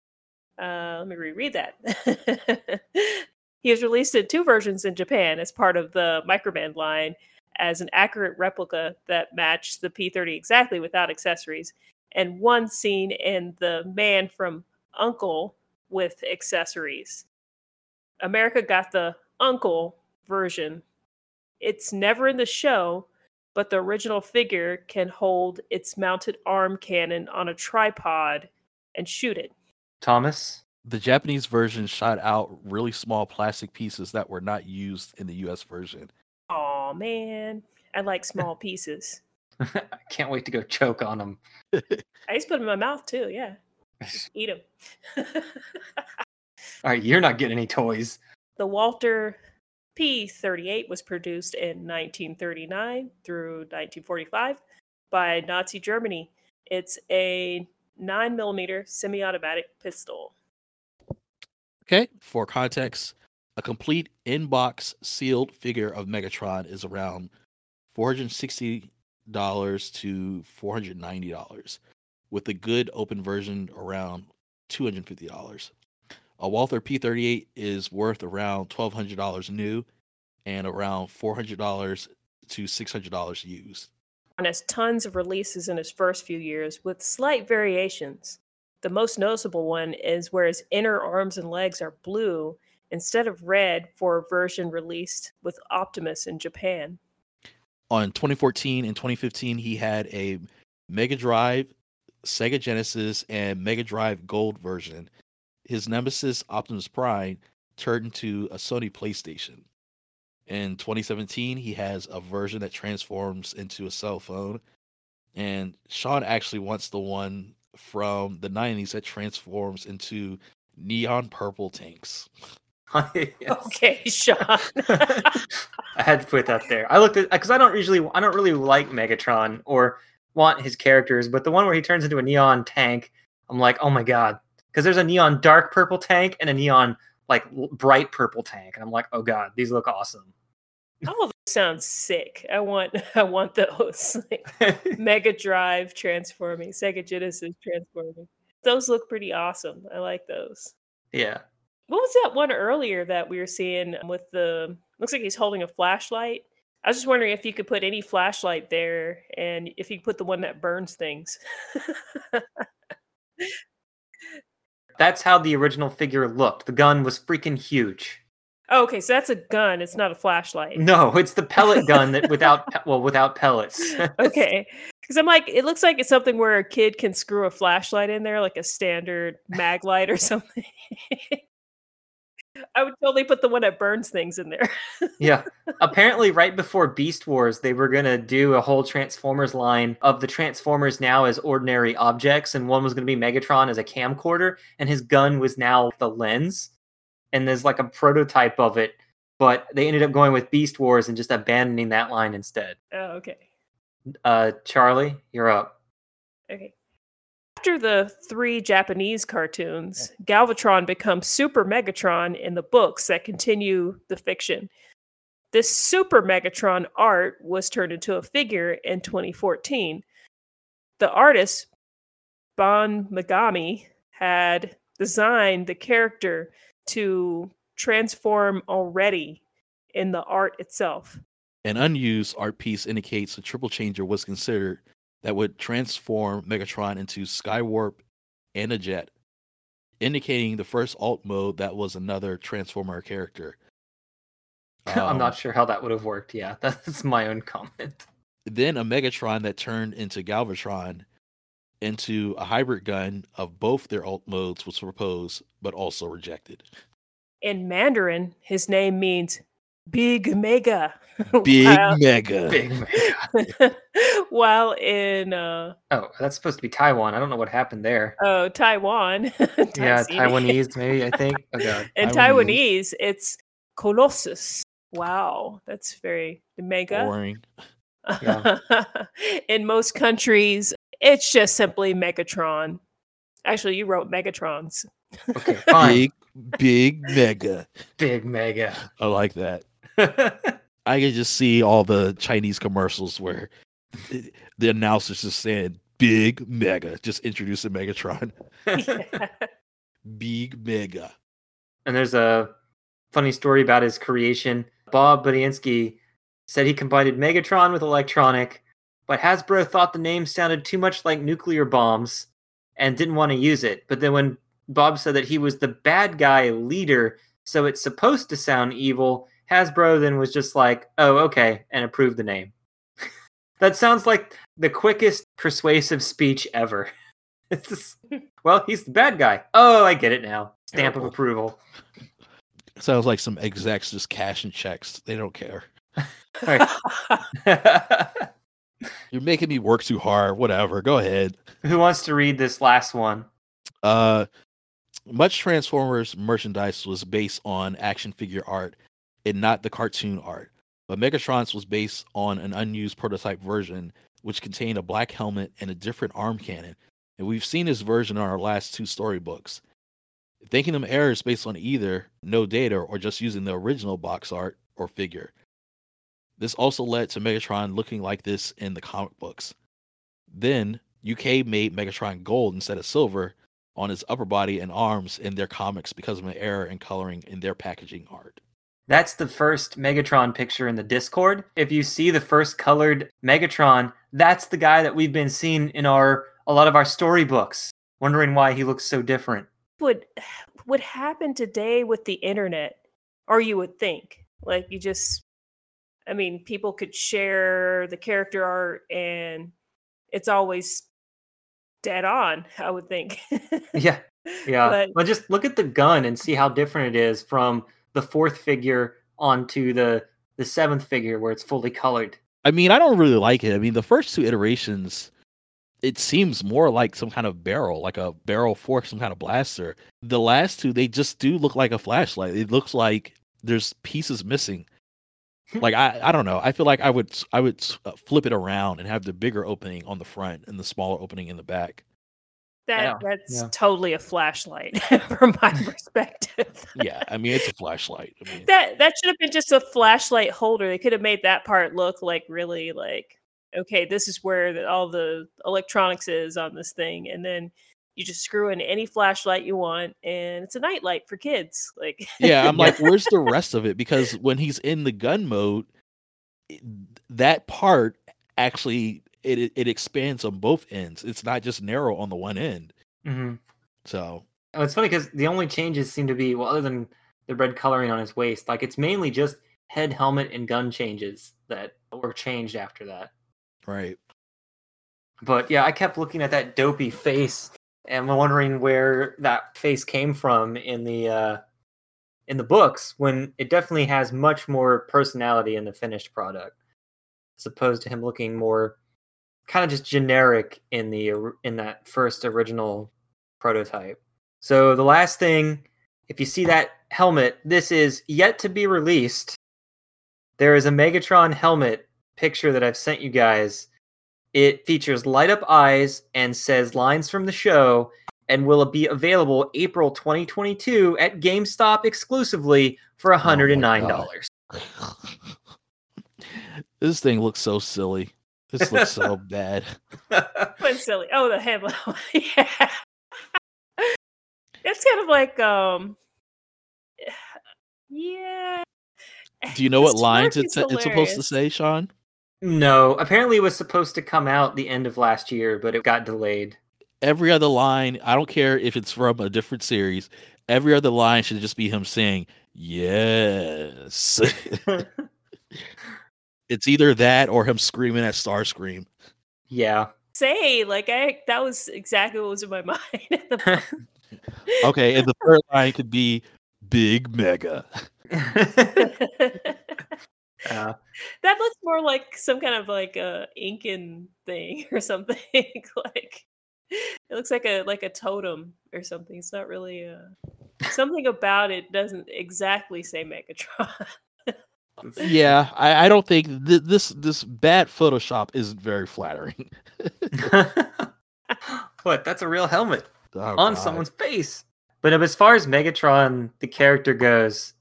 Speaker 2: Uh, let me reread that. he was released in two versions in Japan as part of the Microman line as an accurate replica that matched the P30 exactly without accessories, and one seen in the man from Uncle with accessories. America got the Uncle version. It's never in the show, but the original figure can hold its mounted arm cannon on a tripod and shoot it.
Speaker 1: Thomas?
Speaker 3: The Japanese version shot out really small plastic pieces that were not used in the US version.
Speaker 2: Oh man, I like small pieces.
Speaker 1: I can't wait to go choke on them.
Speaker 2: I used to put them in my mouth too. Yeah, eat them.
Speaker 1: All right, you're not getting any toys.
Speaker 2: the Walther P38 was produced in 1939 through 1945 by Nazi Germany. It's a 9 millimeter semi automatic pistol.
Speaker 3: Okay, for context, a complete in-box sealed figure of Megatron is around four hundred sixty dollars to four hundred ninety dollars, with the good open version around two hundred fifty dollars. A Walther P38 is worth around twelve hundred dollars new, and around four hundred dollars to six hundred dollars used.
Speaker 2: and has tons of releases in his first few years with slight variations. The most noticeable one is where his inner arms and legs are blue instead of red for a version released with Optimus in Japan.
Speaker 3: on 2014 and 2015 he had a mega drive sega genesis and mega drive gold version his nemesis optimus prime turned into a sony playstation in 2017 he has a version that transforms into a cell phone and sean actually wants the one from the 90s that transforms into neon purple tanks
Speaker 1: oh,
Speaker 2: Okay, Sean.
Speaker 1: I had to put that there. I looked at because I don't usually I don't really like Megatron or want his characters, but the one where he turns into a neon tank, I'm like, oh my god, because there's a neon dark purple tank and a neon like bright purple tank, and I'm like, oh god, these look awesome.
Speaker 2: All of those sounds sick. I want I want those. Like, Mega Drive transforming, Sega Genesis transforming. Those look pretty awesome. I like those.
Speaker 1: yeah,
Speaker 2: What was that one earlier that we were seeing with the looks like he's holding a flashlight? I was just wondering if you could put any flashlight there and if you could put the one that burns things.
Speaker 1: that's how the original figure looked. The gun was freaking huge.
Speaker 2: Oh, okay, so that's a gun, it's not a flashlight.
Speaker 1: No, it's the pellet gun that without well without pellets.
Speaker 2: okay. Because I'm like, it looks like it's something where a kid can screw a flashlight in there, like a standard mag light or something. I would totally put the one that burns things in there.
Speaker 1: yeah. Apparently, right before Beast Wars, they were gonna do a whole Transformers line of the Transformers now as ordinary objects, and one was gonna be Megatron as a camcorder, and his gun was now the lens. And there's like a prototype of it, but they ended up going with Beast Wars and just abandoning that line instead.
Speaker 2: oh, okay.
Speaker 1: Uh, Charlie, you're up.
Speaker 2: Okay. After the three Japanese cartoons, Galvatron becomes Super Megatron in the books that continue the fiction. This Super Megatron art was turned into a figure in 2014. The artist, Bon Megami, had designed the character to transform already in the art itself.
Speaker 3: An unused art piece indicates a triple changer was considered that would transform Megatron into Skywarp and a jet, indicating the first alt mode that was another Transformer character.
Speaker 1: I'm
Speaker 3: Um,
Speaker 1: not sure how that would have worked. Yeah, that's my own comment.
Speaker 3: Then a Megatron that turned into Galvatron into a hybrid gun of both their alt modes was proposed, but also rejected.
Speaker 2: In Mandarin, his name means Big Mega.
Speaker 3: Big
Speaker 2: While-
Speaker 3: Mega.
Speaker 1: Big man.
Speaker 2: While in uh,
Speaker 1: Oh, that's supposed to be Taiwan. I don't know what happened there.
Speaker 2: oh Taiwan,
Speaker 1: Yeah, Taiwanese, maybe. I think. Oh god.
Speaker 2: In
Speaker 3: Taiwanese.
Speaker 2: Taiwanese, it's Colossus. Wow, that's very mega.
Speaker 3: Boring.
Speaker 2: in most countries, it's just simply Megatron. Actually, you wrote Megatrons.
Speaker 1: Okay, fine.
Speaker 3: Big, big Mega.
Speaker 1: Big mega.
Speaker 3: I like that. I can just see all the Chinese commercials where the- the announcers just saying "Big Mega," just introducing Megatron.
Speaker 2: Yeah.
Speaker 3: Big Mega.
Speaker 1: and there's a funny story about his creation. Bob Budiansky said he combined megaton with electronic, but Hasbro thought the name sounded too much like nuclear bombs and didn't want to use it. But then when Bob said that he was the bad guy leader, so it's supposed to sound evil, Hasbro then was just like, "Oh, okay," and approved the name. that sounds like the quickest persuasive speech ever. It's just, well, he's the bad guy. Oh, I get it now. Stamp of approval.
Speaker 3: Sounds like some execs just cashing checks. They don't care. You're making me work too hard. Whatever. Go ahead.
Speaker 1: Who wants to read this last one?
Speaker 3: Uh, much Transformers merchandise was based on action figure art and not the cartoon art. But Megatron's was based on an unused prototype version, which contained a black helmet and a different arm cannon. And we've seen this version in our last two storybooks. Thinking them errors based on either no data or just using the original box art or figure. This also led to Megatron looking like this in the comic books. Then UK made Megatron gold instead of silver on his upper body and arms in their comics because of an error in coloring in their packaging art.
Speaker 1: That's the first Megatron picture in the Discord. If you see the first colored Megatron, that's the guy that we've been seeing in our a lot of our storybooks. Wondering why he looks so different.
Speaker 2: Would would happen today with the internet, or you would think like you just. I mean, people could share the character art, and it's always dead on. I would think.
Speaker 1: Yeah. Yeah.
Speaker 2: But-
Speaker 1: But just look at the gun and see how different it is from the fourth figure onto the the seventh figure where it's fully colored.
Speaker 3: I mean, I don't really like it. I mean, the first two iterations, it seems more like some kind of barrel, like a barrel fork, some kind of blaster. The last two, they just do look like a flashlight. It looks like there's pieces missing. Like I, I don't know. I feel like I would, I would uh, flip it around and have the bigger opening on the front and the smaller opening in the back.
Speaker 2: That
Speaker 1: Yeah,
Speaker 2: that's
Speaker 1: yeah.
Speaker 2: totally a flashlight from my perspective.
Speaker 3: Yeah, I mean, it's a flashlight. I mean,
Speaker 2: that that should have been just a flashlight holder. They could have made that part look like really like okay, this is where the, all the electronics is on this thing, and then you just screw in any flashlight you want, and it's a nightlight for kids. Like
Speaker 3: yeah, I'm like, where's the rest of it? Because when he's in the gun mode, that part actually it it- it expands on both ends. It's not just narrow on the one end.
Speaker 1: Mm-hmm.
Speaker 3: So
Speaker 1: Oh, it's funny because the only changes seem to be well, other than the red coloring on his waist, like it's mainly just head, helmet, and gun changes that were changed after that.
Speaker 3: right,
Speaker 1: But yeah, I kept looking at that dopey face and I'm wondering where that face came from in the uh, in the books when it definitely has much more personality in the finished product, as opposed to him looking more kind of just generic in the in that first original prototype. So the last thing, if you see that helmet, this is yet to be released. There is a Megatron helmet picture that I've sent you guys. It features light up eyes and says lines from the show and will be available April 2022 at GameStop exclusively for $109.
Speaker 3: this thing looks so silly. This looks so bad.
Speaker 2: But silly. Oh, the headlight. yeah. It's kind of like um yeah.
Speaker 3: Do you know what lines it's it's supposed to say, Sean?
Speaker 1: No, apparently it was supposed to come out the end of last year, but it got delayed.
Speaker 3: Every other line, I don't care if it's from a different series. Every other line should just be him saying yes. it's either that or him screaming at Starscream.
Speaker 1: yeah.
Speaker 2: Say like I that was exactly what was in my mind. at the
Speaker 3: Okay, and the third line could be Big Mega.
Speaker 1: Uh,
Speaker 2: that looks more like some kind of like a Incan thing or something. like it looks like a like a totem or something. It's not really a something about it doesn't exactly say Megatron.
Speaker 3: Yeah, I, I don't think th- this this bad Photoshop isn't very flattering.
Speaker 1: what? That's a real helmet
Speaker 3: Oh,
Speaker 1: on
Speaker 3: God.
Speaker 1: someone's face. But as far as Megatron, the character goes,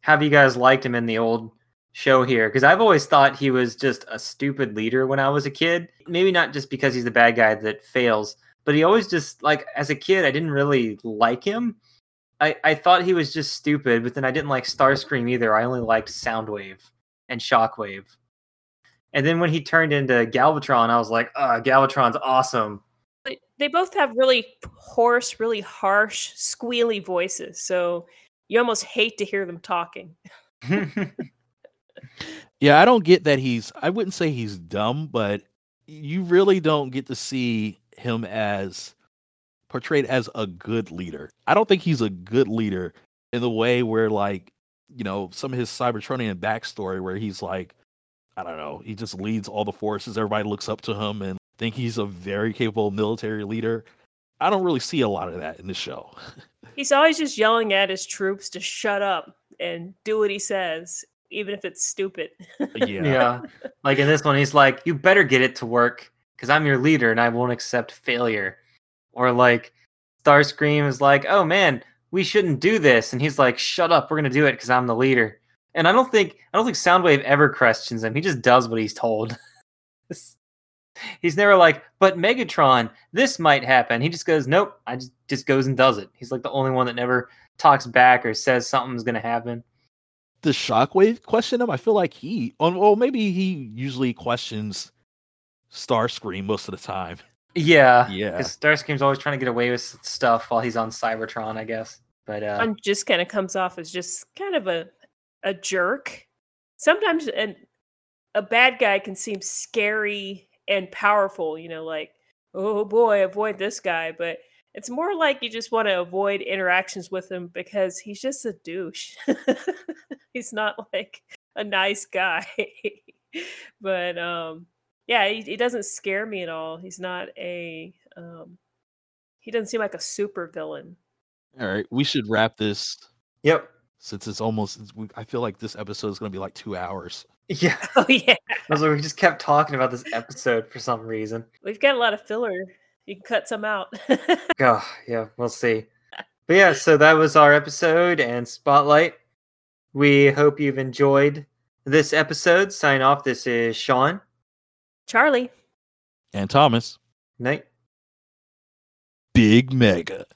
Speaker 1: have you guys liked him in the old show here? Because I've always thought he was just a stupid leader when I was a kid. Maybe not just because he's the bad guy that fails, but he always just like as a kid, I didn't really like him. I, I thought he was just stupid, but then I didn't like Starscream either. I only liked Soundwave and Shockwave. And then when he turned into Galvatron, I was like, uh, Galvatron's awesome.
Speaker 2: They- they both have really hoarse, really harsh, squealy voices. So you almost hate to hear them talking.
Speaker 3: Yeah, I don't get that he's I wouldn't say he's dumb, but you really don't get to see him as portrayed as a good leader. I don't think he's a good leader in the way where like, you know, some of his Cybertronian backstory where he's like, I don't know. He just leads all the forces. Everybody looks up to him and think he's a very capable military leader. I don't really see a lot of that in the show.
Speaker 2: He's always just yelling at his troops to shut up and do what he says, even if it's stupid.
Speaker 3: yeah.
Speaker 1: Yeah. Like in this one, he's like, "You better get it to work, because I'm your leader, and I won't accept failure." Or like, Starscream is like, "Oh man, we shouldn't do this," and he's like, "Shut up, we're gonna do it because I'm the leader." And I don't think I don't think Soundwave ever questions him. He just does what he's told. he's never like, "But Megatron, this might happen." He just goes, "Nope." I just just goes and does it. He's like the only one that never talks back or says something's gonna happen.
Speaker 3: Does Shockwave question him? I feel like he, oh, well, maybe he usually questions Starscream most of the time.
Speaker 1: Yeah,
Speaker 3: Yeah.
Speaker 1: Because Starscream's always trying to get away with stuff while he's on Cybertron, I guess. But uh,
Speaker 2: John just kind of comes off as just kind of a a jerk. Sometimes an, a bad guy can seem scary and powerful, you know, like, oh boy, avoid this guy. But it's more like you just want to avoid interactions with him because he's just a douche. he's not like a nice guy. but um yeah, he, he doesn't scare me at all. He's not a um he doesn't seem like a super villain.
Speaker 3: All right, we should wrap this
Speaker 1: yep,
Speaker 3: since it's almost, I feel like this episode is going to be like two hours.
Speaker 1: yeah.
Speaker 2: Oh yeah.
Speaker 1: I was like, we just kept talking about this episode for some reason.
Speaker 2: We've got a lot of filler. You can cut some out.
Speaker 1: Oh, yeah, we'll see. But yeah, so that was our episode and spotlight. We hope you've enjoyed this episode. Sign off. This is Sean.
Speaker 2: Charlie.
Speaker 3: And Thomas,
Speaker 1: Night.
Speaker 3: Big Mega.